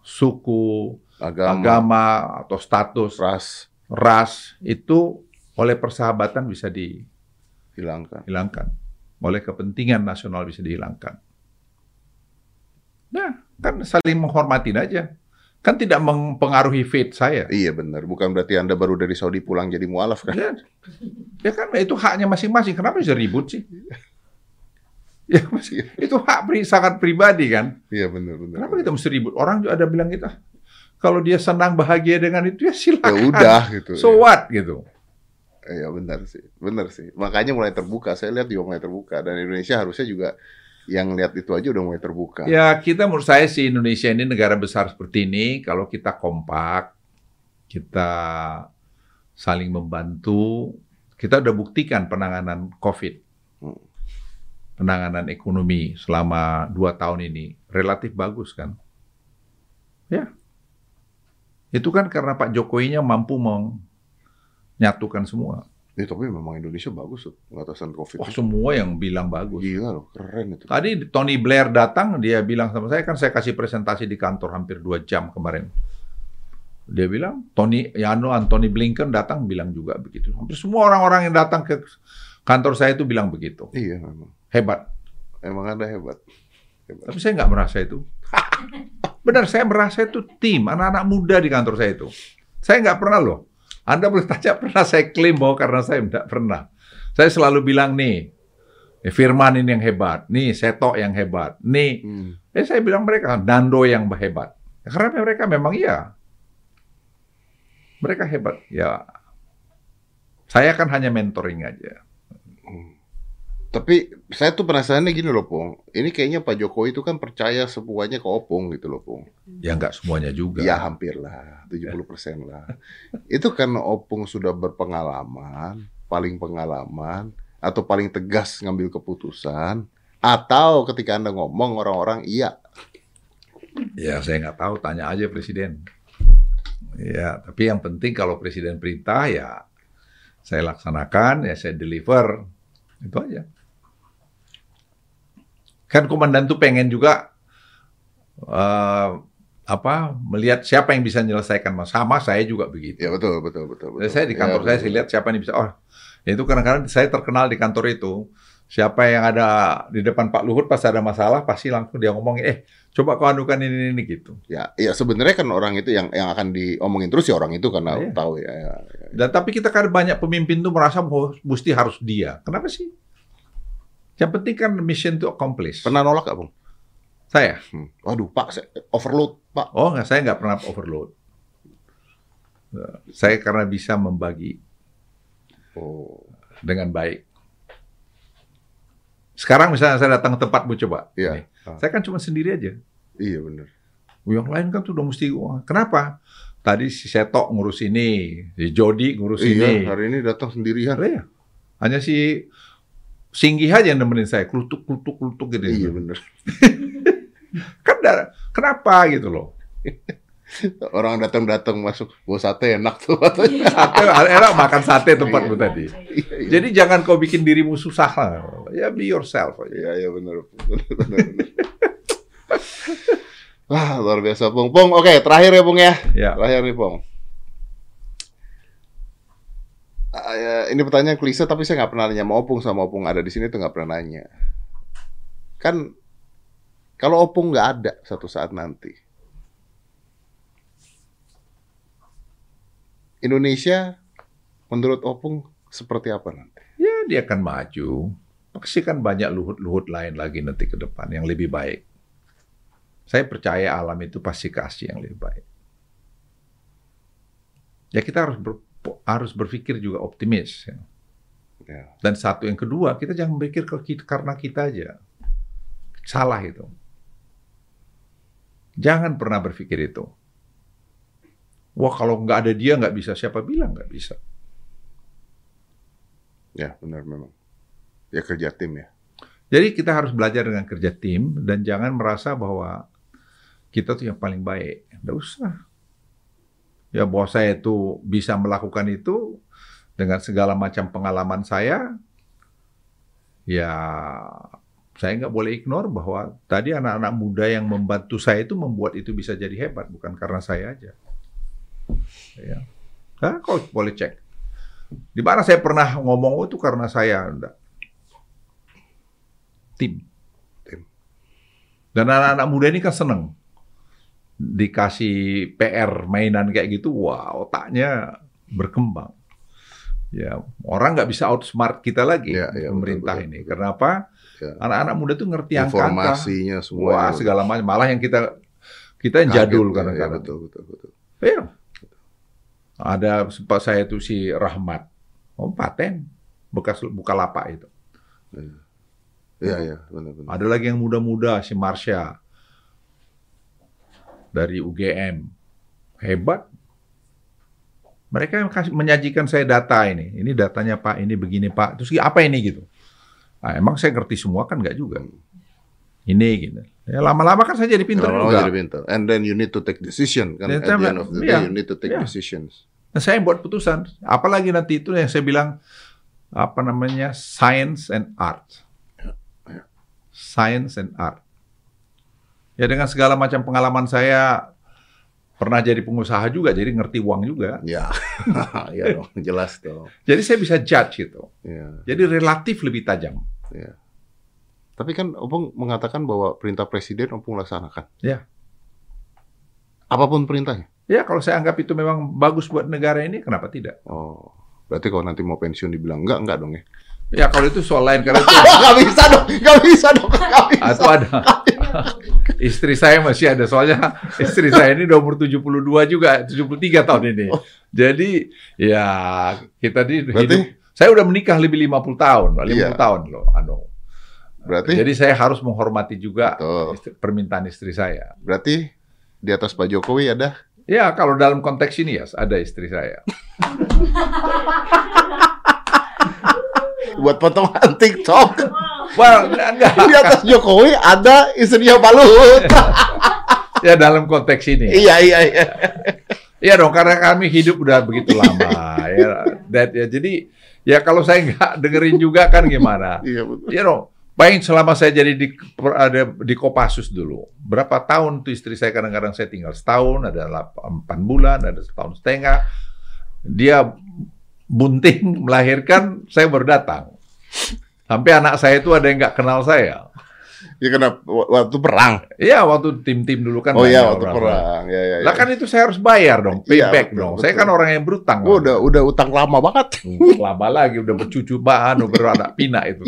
suku, Agama, agama, atau status, ras ras, itu oleh persahabatan bisa dihilangkan. hilangkan. Oleh kepentingan nasional bisa dihilangkan. Nah, kan saling menghormatin aja. Kan tidak mempengaruhi faith saya. Iya benar. Bukan berarti Anda baru dari Saudi pulang jadi mualaf kan? Ya, ya kan itu haknya masing-masing. Kenapa bisa ribut sih? Ya masih, itu hak pri, sangat pribadi kan. Iya benar benar. Kenapa kita mesti ribut? Orang juga ada bilang kita kalau dia senang bahagia dengan itu ya Ya silakan. udah gitu. So what gitu. Iya benar sih, benar sih. Makanya mulai terbuka. Saya lihat juga mulai terbuka dan Indonesia harusnya juga yang lihat itu aja udah mulai terbuka. Ya kita menurut saya sih Indonesia ini negara besar seperti ini kalau kita kompak, kita saling membantu, kita udah buktikan penanganan COVID, Hmm. penanganan ekonomi selama dua tahun ini relatif bagus kan? Ya, itu kan karena Pak Jokowinya mampu menyatukan semua. Ya, tapi memang Indonesia bagus tuh pengatasan COVID. Wah, semua yang bilang bagus. Gila loh, keren itu. Tadi Tony Blair datang, dia bilang sama saya, kan saya kasih presentasi di kantor hampir dua jam kemarin. Dia bilang, Tony, Yano, Anthony Blinken datang bilang juga begitu. Hampir semua orang-orang yang datang ke kantor saya itu bilang begitu. Iya memang. Hebat. Emang ada hebat. hebat. Tapi saya nggak merasa itu. Benar, saya merasa itu tim, anak-anak muda di kantor saya itu. Saya nggak pernah loh. Anda boleh tanya pernah saya klaim bahwa karena saya tidak pernah. Saya selalu bilang nih, eh, Firman ini yang hebat, nih Seto yang hebat, nih Hmm. Eh saya bilang mereka Dando yang hebat. Karena mereka memang iya. Mereka hebat. Ya. Saya kan hanya mentoring aja. Tapi saya tuh penasarannya gini loh, Pong. Ini kayaknya Pak Jokowi itu kan percaya semuanya ke Opung gitu loh, Pong. Ya nggak semuanya juga. Ya hampir lah, 70% lah. Itu karena Opung sudah berpengalaman, paling pengalaman, atau paling tegas ngambil keputusan, atau ketika Anda ngomong orang-orang iya. Ya saya nggak tahu. Tanya aja presiden. Ya tapi yang penting kalau presiden perintah ya saya laksanakan, ya saya deliver. Itu aja. Kan komandan tuh pengen juga eh, apa melihat siapa yang bisa menyelesaikan masalah. Sama saya juga begitu. Ya betul, betul, betul. betul. Saya di kantor Ya, saya, saya lihat siapa yang bisa. Oh, itu kadang-kadang saya terkenal di kantor itu. Siapa yang ada di depan Pak Luhut pas ada masalah pasti langsung dia ngomong, eh coba kau adukan ini ini gitu. Ya, ya sebenarnya kan orang itu yang yang akan diomongin terus ya orang itu karena Iya. tahu ya. ya, ya. Dan tapi kita kan banyak pemimpin tuh merasa bahwa mesti harus dia. Kenapa sih? Yang penting kan mission to accomplish. Pernah nolak gak, Bung? Saya? Hmm. Waduh, Pak, saya, overload, Pak. Oh nggak, saya nggak pernah overload. Saya karena bisa membagi Oh, dengan baik. Sekarang misalnya saya datang ke tempatmu coba. Iya. Nih. Saya kan cuma sendiri aja. iya benar. Yang lain kan sudah mesti wah, kenapa? Tadi si Seto ngurus ini, si Jody ngurus ini. Iya, hari ini datang sendirian. Iya. Hanya si Singgi aja yang nemenin saya, klutuk klutuk klutuk gitu. Iya benar. Kan dah- kenapa gitu loh? Orang datang-datang masuk, bawa sate enak tuh. Sate enak makan sate tempatmu tadi. Iya, iya. Jadi jangan kau bikin dirimu susah lah. Ya be yourself aja. Iya, iya benar. Wah, luar biasa, Bung. Bung, oke, terakhir ya, Bung ya. Ya. Terakhir nih, Bung. Ah, ya, ini pertanyaan klise, tapi saya nggak pernah nanya sama Opung sama Opung ada di sini tuh nggak pernah nanya. Kan kalau Opung nggak ada satu saat nanti, Indonesia menurut Opung seperti apa nanti? Ya dia akan maju. Pasti kan banyak luhut-luhut lain lagi nanti ke depan yang lebih baik. Saya percaya alam itu pasti kasih yang lebih baik. Ya kita harus harus berpikir juga optimis. ya. Ya. Dan satu yang kedua, kita jangan berpikir ke kita, karena kita aja. Salah itu. Jangan pernah berpikir itu. Wah kalau nggak ada dia nggak bisa. Siapa bilang nggak bisa? Ya, benar memang. Ya kerja tim ya. Jadi kita harus belajar dengan kerja tim dan jangan merasa bahwa kita tuh yang paling baik. Nggak usah. Ya bahwa saya itu bisa melakukan itu dengan segala macam pengalaman saya, ya saya nggak boleh ignore bahwa tadi anak-anak muda yang membantu saya itu membuat itu bisa jadi hebat, bukan karena saya aja. Ya. Nah, kau boleh cek. Di mana saya pernah ngomong oh, itu karena saya enggak. Tim. Tim. Dan anak-anak muda ini kan seneng dikasih PR mainan kayak gitu, wah otaknya berkembang. Ya, orang nggak bisa outsmart kita lagi Ya, ya, pemerintah betul, betul, ini. betul. Kenapa? Ya. Anak-anak muda tuh ngerti angka-angka. Informasinya semua. Wah, segala macam. Malah yang kita kita yang jadul kadang-kadang. Ya, betul, betul, betul. Iya. Ada sempat saya tuh si Rahmat. Oh, paten. Bekas buka lapak itu. Iya, iya, benar, benar. Ada lagi yang muda-muda si Marsha dari UGM. Hebat. Mereka yang kasih, menyajikan saya data ini. Ini datanya Pak, ini begini Pak. Terus apa ini gitu? Nah, emang saya ngerti semua kan nggak juga. Ini gitu. Ya lama-lama kan saya jadi pintar Lama-lama juga. jadi pintar. And then you need to take decision kan. Ya, At the end of the day, iya, you need to take iya. decisions. Nah, saya yang buat putusan. Apalagi nanti itu yang saya bilang apa namanya science and art. Science and art. Ya dengan segala macam pengalaman saya pernah jadi pengusaha juga, jadi ngerti uang juga. Ya, ya dong, jelas dong. Jadi saya bisa judge itu. Ya, Jadi relatif lebih tajam. ya. Tapi kan Opung mengatakan bahwa perintah presiden Opung laksanakan. Ya. Apa pun perintahnya. Ya kalau saya anggap itu memang bagus buat negara ini, kenapa tidak? Oh, berarti kalau nanti mau pensiun dibilang enggak, enggak dong ya? Ya kalau itu soal lain karena itu Enggak bisa dong, enggak bisa dong, enggak bisa. atau ada istri saya masih ada soalnya istri saya ini udah umur 72 juga 73 tahun ini. Jadi ya kita di Berarti- hidup saya udah menikah lebih 50 tahun, 50 Iya. tahun loh anu. Berarti Jadi saya harus menghormati juga Betul. istri- permintaan istri saya. berarti di atas Pak Jokowi ada Ya kalau dalam konteks ini ya ada istri saya. buat potongan TikTok. Well, enggak. Di atas Jokowi ada istrinya Pak Luhut. Ya dalam konteks ini. iya, iya, iya. Iya dong, karena kami hidup udah begitu lama. ya, That, ya, jadi ya kalau saya nggak dengerin juga kan gimana? Iya, betul. Ya dong, bayangin selama saya jadi di ada di Kopassus dulu, berapa tahun tuh istri saya kadang-kadang saya tinggal setahun, ada delapan- empat bulan, ada setahun setengah. Dia bunting melahirkan, saya baru datang. Sampai anak saya itu ada yang nggak kenal saya. Ya karena wa- waktu perang. Iya, waktu tim-tim dulu kan. Oh iya, banyak waktu orang. perang. Ya, ya, ya. Lah kan itu saya harus bayar dong, Iya, payback betul, dong. betul. Saya kan orang yang berutang. Gua udah udah utang lama banget. lama lagi udah bercucu bahan, udah beranak pinak itu.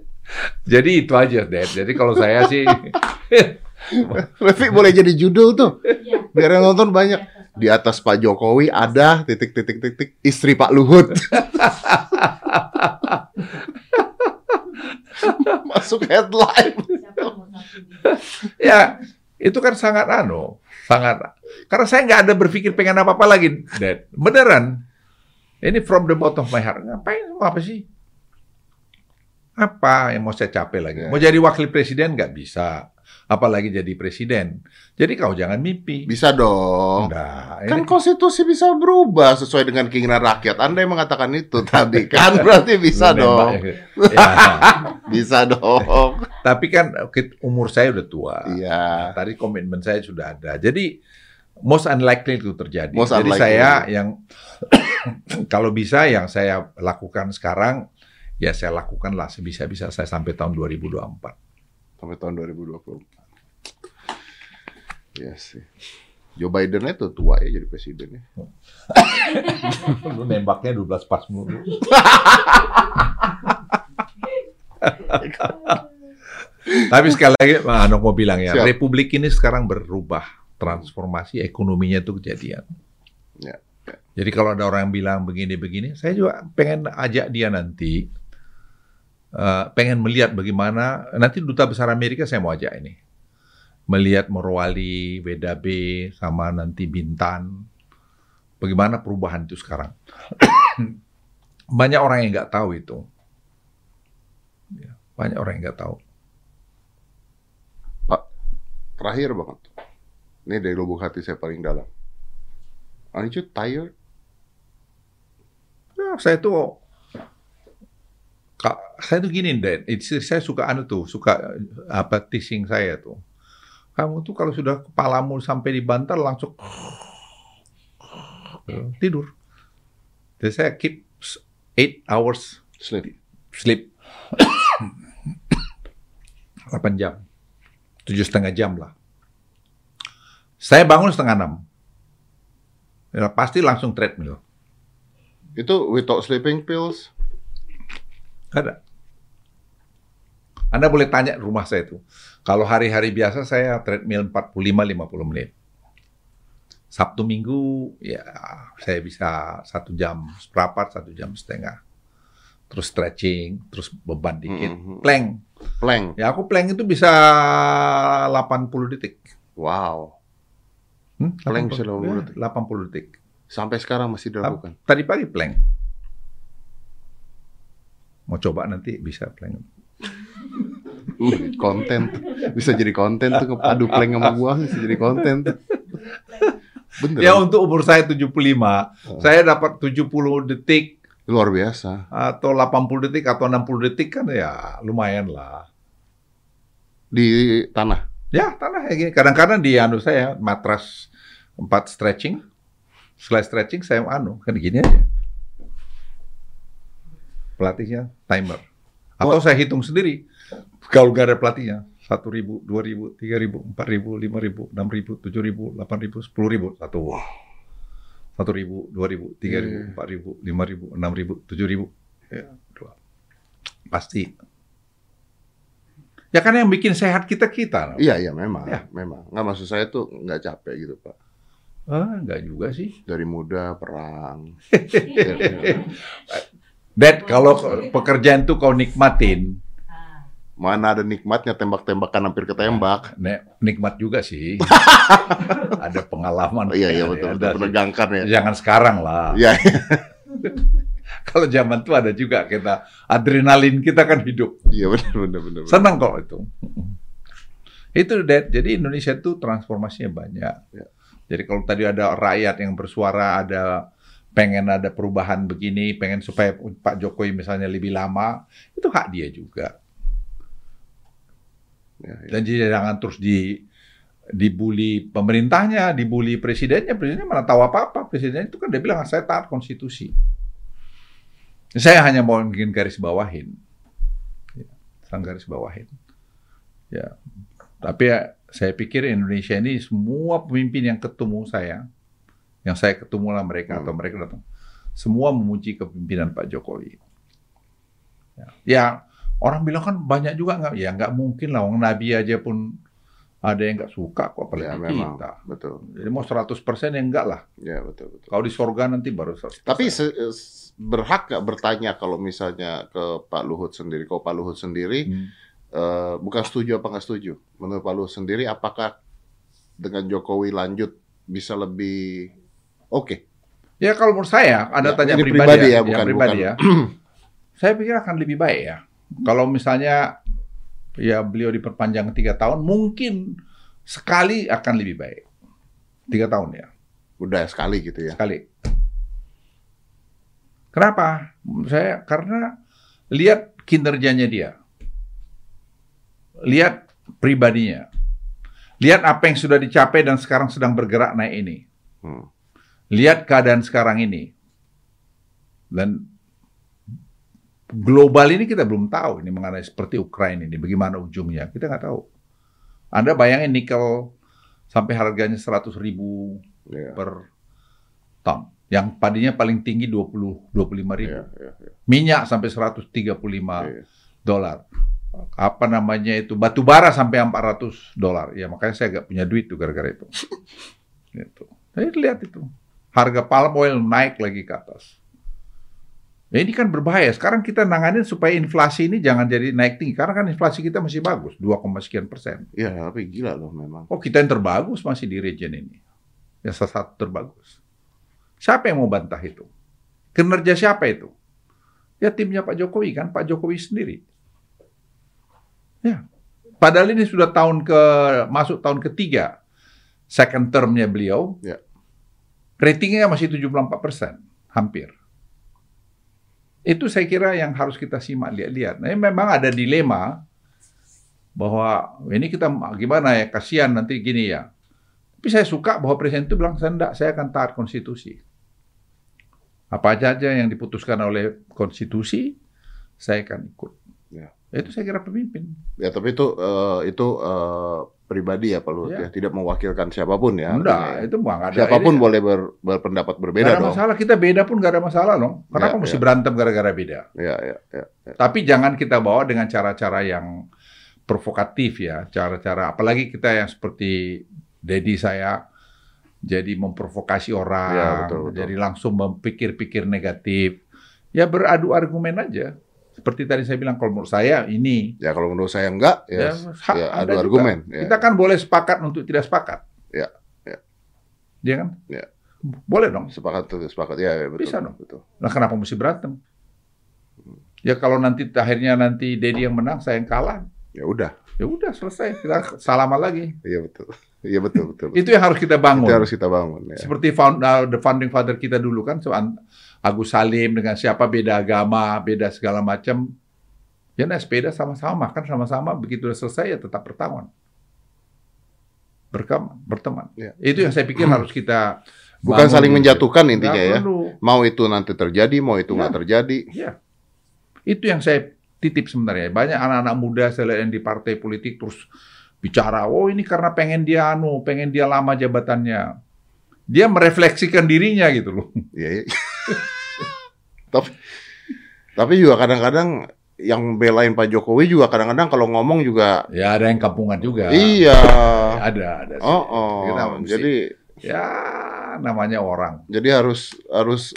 Jadi itu aja, Dad. Jadi kalau saya sih Revi boleh jadi judul tuh. Iya. Biar yang nonton banyak. Di atas Pak Jokowi ada titik titik titik istri Pak Luhut. Masuk headline. Ya itu kan sangat anu, sangat karena saya nggak ada berpikir pengen apa-apa lagi, Dad. Beneran. Ini from the bottom of my heart. Ngapain mau apa sih? Apa yang mau saya capek lagi? Ya. Mau jadi wakil presiden nggak bisa. Apalagi jadi presiden. Jadi kau jangan mimpi. Bisa dong. Nah, Kan ini- konstitusi bisa berubah sesuai dengan keinginan rakyat. Anda yang mengatakan itu tadi kan berarti bisa dong. ya. Ya. Bisa dong. Tapi kan umur saya udah tua. Iya. Tadi komitmen saya sudah ada. Jadi most unlikely itu terjadi. Most Jadi unlikely. saya yang kalau bisa yang saya lakukan sekarang ya saya lakukanlah sebisa-bisa saya sampai tahun 2024. Sampai tahun 2024. Iya sih. Joe Biden itu tua ya jadi presiden ya. Lu nembaknya 12 pas mulu. Tapi sekali lagi, Pak Anok mau bilang ya, Siap. Republik ini sekarang berubah, transformasi ekonominya itu kejadian. Ya, Jadi kalau ada orang yang bilang begini-begini, saya juga pengen ajak dia nanti, eh, pengen melihat bagaimana, nanti Duta Besar Amerika saya mau ajak ini. Melihat Morowali, WDB, sama nanti Bintan, bagaimana perubahan itu sekarang. Banyak orang yang nggak tahu itu. Ya, Banyak orang yang nggak tahu. Pak, terakhir banget. Ini dari lubuk hati saya paling dalam. Aren't you tired? Ya, saya tuh Kak, saya tuh gini, Dan. Saya suka anu tuh, suka eh, apa teasing saya tuh. Kamu tuh kalau sudah kepalamu sampai di bantal langsung tidur. Jadi saya keep 8 hours Sleep. sleep. 8 jam. Tujuh setengah jam lah. Saya bangun setengah enam. Ya, pasti langsung treadmill. Itu without sleeping pills? Ada. Anda boleh tanya rumah saya itu. Kalau hari-hari biasa saya treadmill 45-50 menit. Sabtu Minggu ya saya bisa satu jam seperempat, satu jam setengah. Terus stretching, terus beban dikit, Mhm. plank. Plank. Ya aku plank itu bisa 80 detik. Wow. Hmm? Plank bisa 80 ya, detik. 80 detik. Sampai sekarang masih dilakukan. Tadi pagi plank. Mau coba nanti bisa plank. Konten. Bisa jadi konten tuh adu plank sama gua bisa jadi konten tuh. Bener. Ya untuk umur saya 75, saya dapat 70 detik Luar biasa. atau 80 detik atau 60 detik kan ya lumayan lah. Di tanah. Ya tanah kayak gini. Kadang-kadang di anu saya matras empat stretching, setelah stretching saya anu kan gini aja. Pelatihnya timer. Atau saya hitung sendiri. Kalau nggak ada pelatihnya, satu ribu, dua ribu, tiga ribu, empat ribu, lima ribu, enam ribu, tujuh ribu, delapan ribu, sepuluh ribu, satu. Satu ribu, dua ribu, tiga ribu, Iya. empat ribu, lima ribu, enam ribu, tujuh ribu. Ya, dua. Pasti. Ya kan yang bikin sehat kita kita. Iya, iya memang. Ya. Memang. Nggak maksud saya tuh nggak capek gitu, Pak. Ah, enggak juga sih. Dari muda perang. Dad, kalau pekerjaan tuh kau nikmatin, Ah, Mana ada nikmatnya tembak-tembakan hampir ketembak. ne- nikmat juga sih. ada pengalaman. Oh, iya, iya betul, ada betul. Menegangkan ya. Jangan sekarang lah. Iya, Kalau zaman tuh ada juga kita adrenalin kita kan hidup. iya benar benar benar. benar. Senang kok itu. Itu Dad. Jadi Indonesia tuh transformasinya banyak. Ya. Jadi kalau tadi ada rakyat yang bersuara, ada pengen ada perubahan begini, pengen supaya Pak Jokowi misalnya lebih lama, itu hak dia juga. Ya, ya. Dan jadi jangan terus di dibully pemerintahnya, dibully presidennya, presidennya mana tahu apa-apa. Presiden itu kan dia bilang saya taat konstitusi. Saya hanya mau ingin garis bawahin. Ya, sang garis bawahin. Ya. Tapi ya, saya pikir Indonesia ini semua pemimpin yang ketemu saya, yang saya ketemu lah mereka Hmm. atau mereka datang, semua memuji kepemimpinan Pak Jokowi. Ya, ya orang bilang kan banyak juga nggak, ya nggak mungkin lah, orang Nabi aja pun ada yang nggak suka kok, apalagi Ya, memang. kita. Betul. Jadi mau 100% ya enggak lah. Ya, betul betul. Kalau di sorga nanti baru 100%. Tapi se- berhak nggak bertanya kalau misalnya ke Pak Luhut sendiri, kalau Pak Luhut sendiri Hmm. eh, bukan setuju apa nggak setuju? Menurut Pak Luhut sendiri, apakah dengan Jokowi lanjut bisa lebih oke? Ya kalau menurut saya, ada Ya, tanya pribadi, pribadi ya, ya, bukan- pribadi bukan- ya. saya pikir akan lebih baik ya. Kalau misalnya ya beliau diperpanjang tiga tahun, mungkin sekali akan lebih baik. Tiga tahun ya, Udah sekali gitu ya. sekali. Kenapa? Saya karena lihat kinerjanya dia, lihat pribadinya, lihat apa yang sudah dicapai dan sekarang sedang bergerak naik ini. Hmm. Lihat keadaan sekarang ini. Dan global ini kita belum tahu ini mengenai seperti Ukraina ini, bagaimana ujungnya. Kita nggak tahu. Anda bayangin nikel sampai harganya 100 ribu Ya. per ton. Yang padinya paling tinggi 20 25 ribu. Ya, ya, ya. Minyak sampai 135 Iya. dolar. Apa namanya itu batu bara sampai 400 dolar. Ya makanya saya nggak punya duit tuh gara-gara itu. gitu. Jadi lihat itu. Harga palm oil naik lagi ke atas. Ya, ini kan berbahaya. Sekarang kita nanganin supaya inflasi ini jangan jadi naik tinggi. Karena kan inflasi kita masih bagus, 2, sekian persen. Iya, tapi gila loh memang. Oh kita yang terbagus masih di region ini. Yang salah satu terbagus. Siapa yang mau bantah itu? Kinerja siapa itu? Ya timnya Pak Jokowi kan, Pak Jokowi sendiri. Ya. Padahal ini sudah tahun ke masuk tahun ketiga second termnya beliau. Ya. Ratingnya masih 74 persen, hampir. Itu saya kira yang harus kita simak lihat-lihat. Nah, memang ada dilema bahwa ini kita gimana ya kasihan nanti gini ya. Tapi saya suka bahwa presiden itu bilang saya enggak, saya akan taat konstitusi. Apa aja yang diputuskan oleh konstitusi, saya akan ikut. Ya. Itu saya kira pemimpin. Ya, tapi itu eh, itu eh, pribadi ya Pak Luhut Ya. ya. Tidak mewakilkan siapa pun ya. enggak, ya. itu mah enggak ada. Siapa pun ini- boleh ber- berpendapat berbeda nggak ada dong. masalah. Kita beda pun nggak ada masalah dong. Kenapa Ya, mesti ya. berantem gara-gara beda? Ya, ya, ya. ya. Tapi jangan kita bawa dengan cara-cara yang provokatif ya, cara-cara apalagi kita yang seperti Dedi saya jadi memprovokasi orang, Ya, betul, betul. jadi langsung memikir-pikir negatif. Ya beradu argumen aja. Seperti tadi saya bilang kalau menurut saya ini Ya kalau menurut saya enggak, ya, ya, hak ya adu juga. argumen. Ya. Kita kan boleh sepakat untuk tidak sepakat. Ya, ya. Dia kan? Ya. Boleh dong. Sepakat tuh, sepakat. Ya, ya betul. Bisa dong. Betul. Nah kenapa mesti berantem? Ya kalau nanti akhirnya nanti Dedi yang menang, saya yang kalah, Ya udah. Ya udah selesai, kita salaman lagi. Iya betul. Iya betul betul. Itu yang harus kita bangun. Itu harus kita bangun ya. Seperti found, uh, the founding father kita dulu kan, so, Agus Salim dengan siapa beda agama, beda segala macam. Ya naik sepeda sama-sama, makan sama-sama, begitu udah selesai ya tetap bertawan. Berkawan, berteman. Ya. Itu yang saya pikir harus kita Bukan bangun saling menjatuhkan intinya ya. perlu. Mau itu nanti terjadi, mau itu Ya. nggak terjadi. Ya. Itu yang saya titip sebenarnya. Banyak anak-anak muda saya lihat yang di partai politik terus bicara, oh ini karena pengen dia anu, pengen dia lama jabatannya. Dia merefleksikan dirinya gitu loh. Iya. iya. tapi tapi juga kadang-kadang yang belain Pak Jokowi juga kadang-kadang kalau ngomong juga Ya ada yang kampungan juga. iya. Ada, ada. sih. Oh, oh. Kita Jadi ya namanya orang. jadi harus harus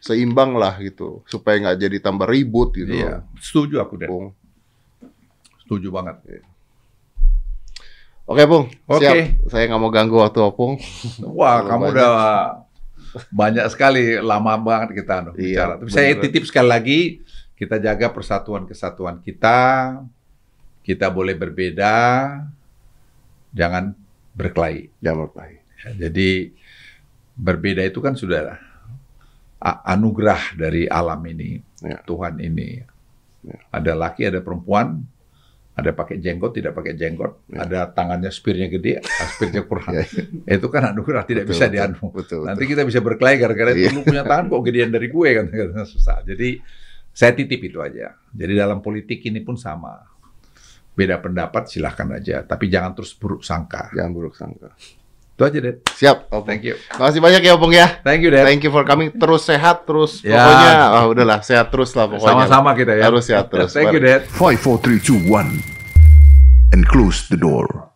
seimbang lah gitu supaya nggak jadi tambah ribut gitu. Iya, setuju aku deh. Bung. Setuju banget. Oke, Bung. Oke. Siap. Saya nggak mau ganggu waktu Opung. Wah, kamu banyak. udah banyak sekali lama banget kita anu, Iya, bicara. Tapi saya titip sekali lagi, kita jaga persatuan kesatuan kita. Kita boleh berbeda, jangan berkelahi. Jangan berkelahi. Ya, jadi berbeda itu kan sudah anugerah dari alam ini, Ya. Tuhan ini. Ya. Ada laki, ada perempuan, ada pakai jenggot, tidak pakai jenggot, Ya. ada tangannya spirnya gede, spirnya kurang. Ya, Itu kan anugerah tidak Betul, bisa betul, dianu. Betul. Nanti kita bisa berkelahi gara-gara Iya. itu lu punya tangan kok gedean dari gue kan Kadang susah. Jadi saya titip itu aja. Jadi dalam politik ini pun sama. Beda pendapat silahkan aja, tapi jangan terus buruk sangka. Jangan buruk sangka. Itu aja, Dad. Siap, Opung. Thank you. Makasih banyak ya, Opung ya. Thank you, Dad. Thank you for coming. Terus sehat, terus Ya. pokoknya. Ah, udahlah, sehat terus lah pokoknya. Sama-sama kita ya. Harus sehat terus. Thank you, Dad. 5, 4, 3, 2, 1. And close the door.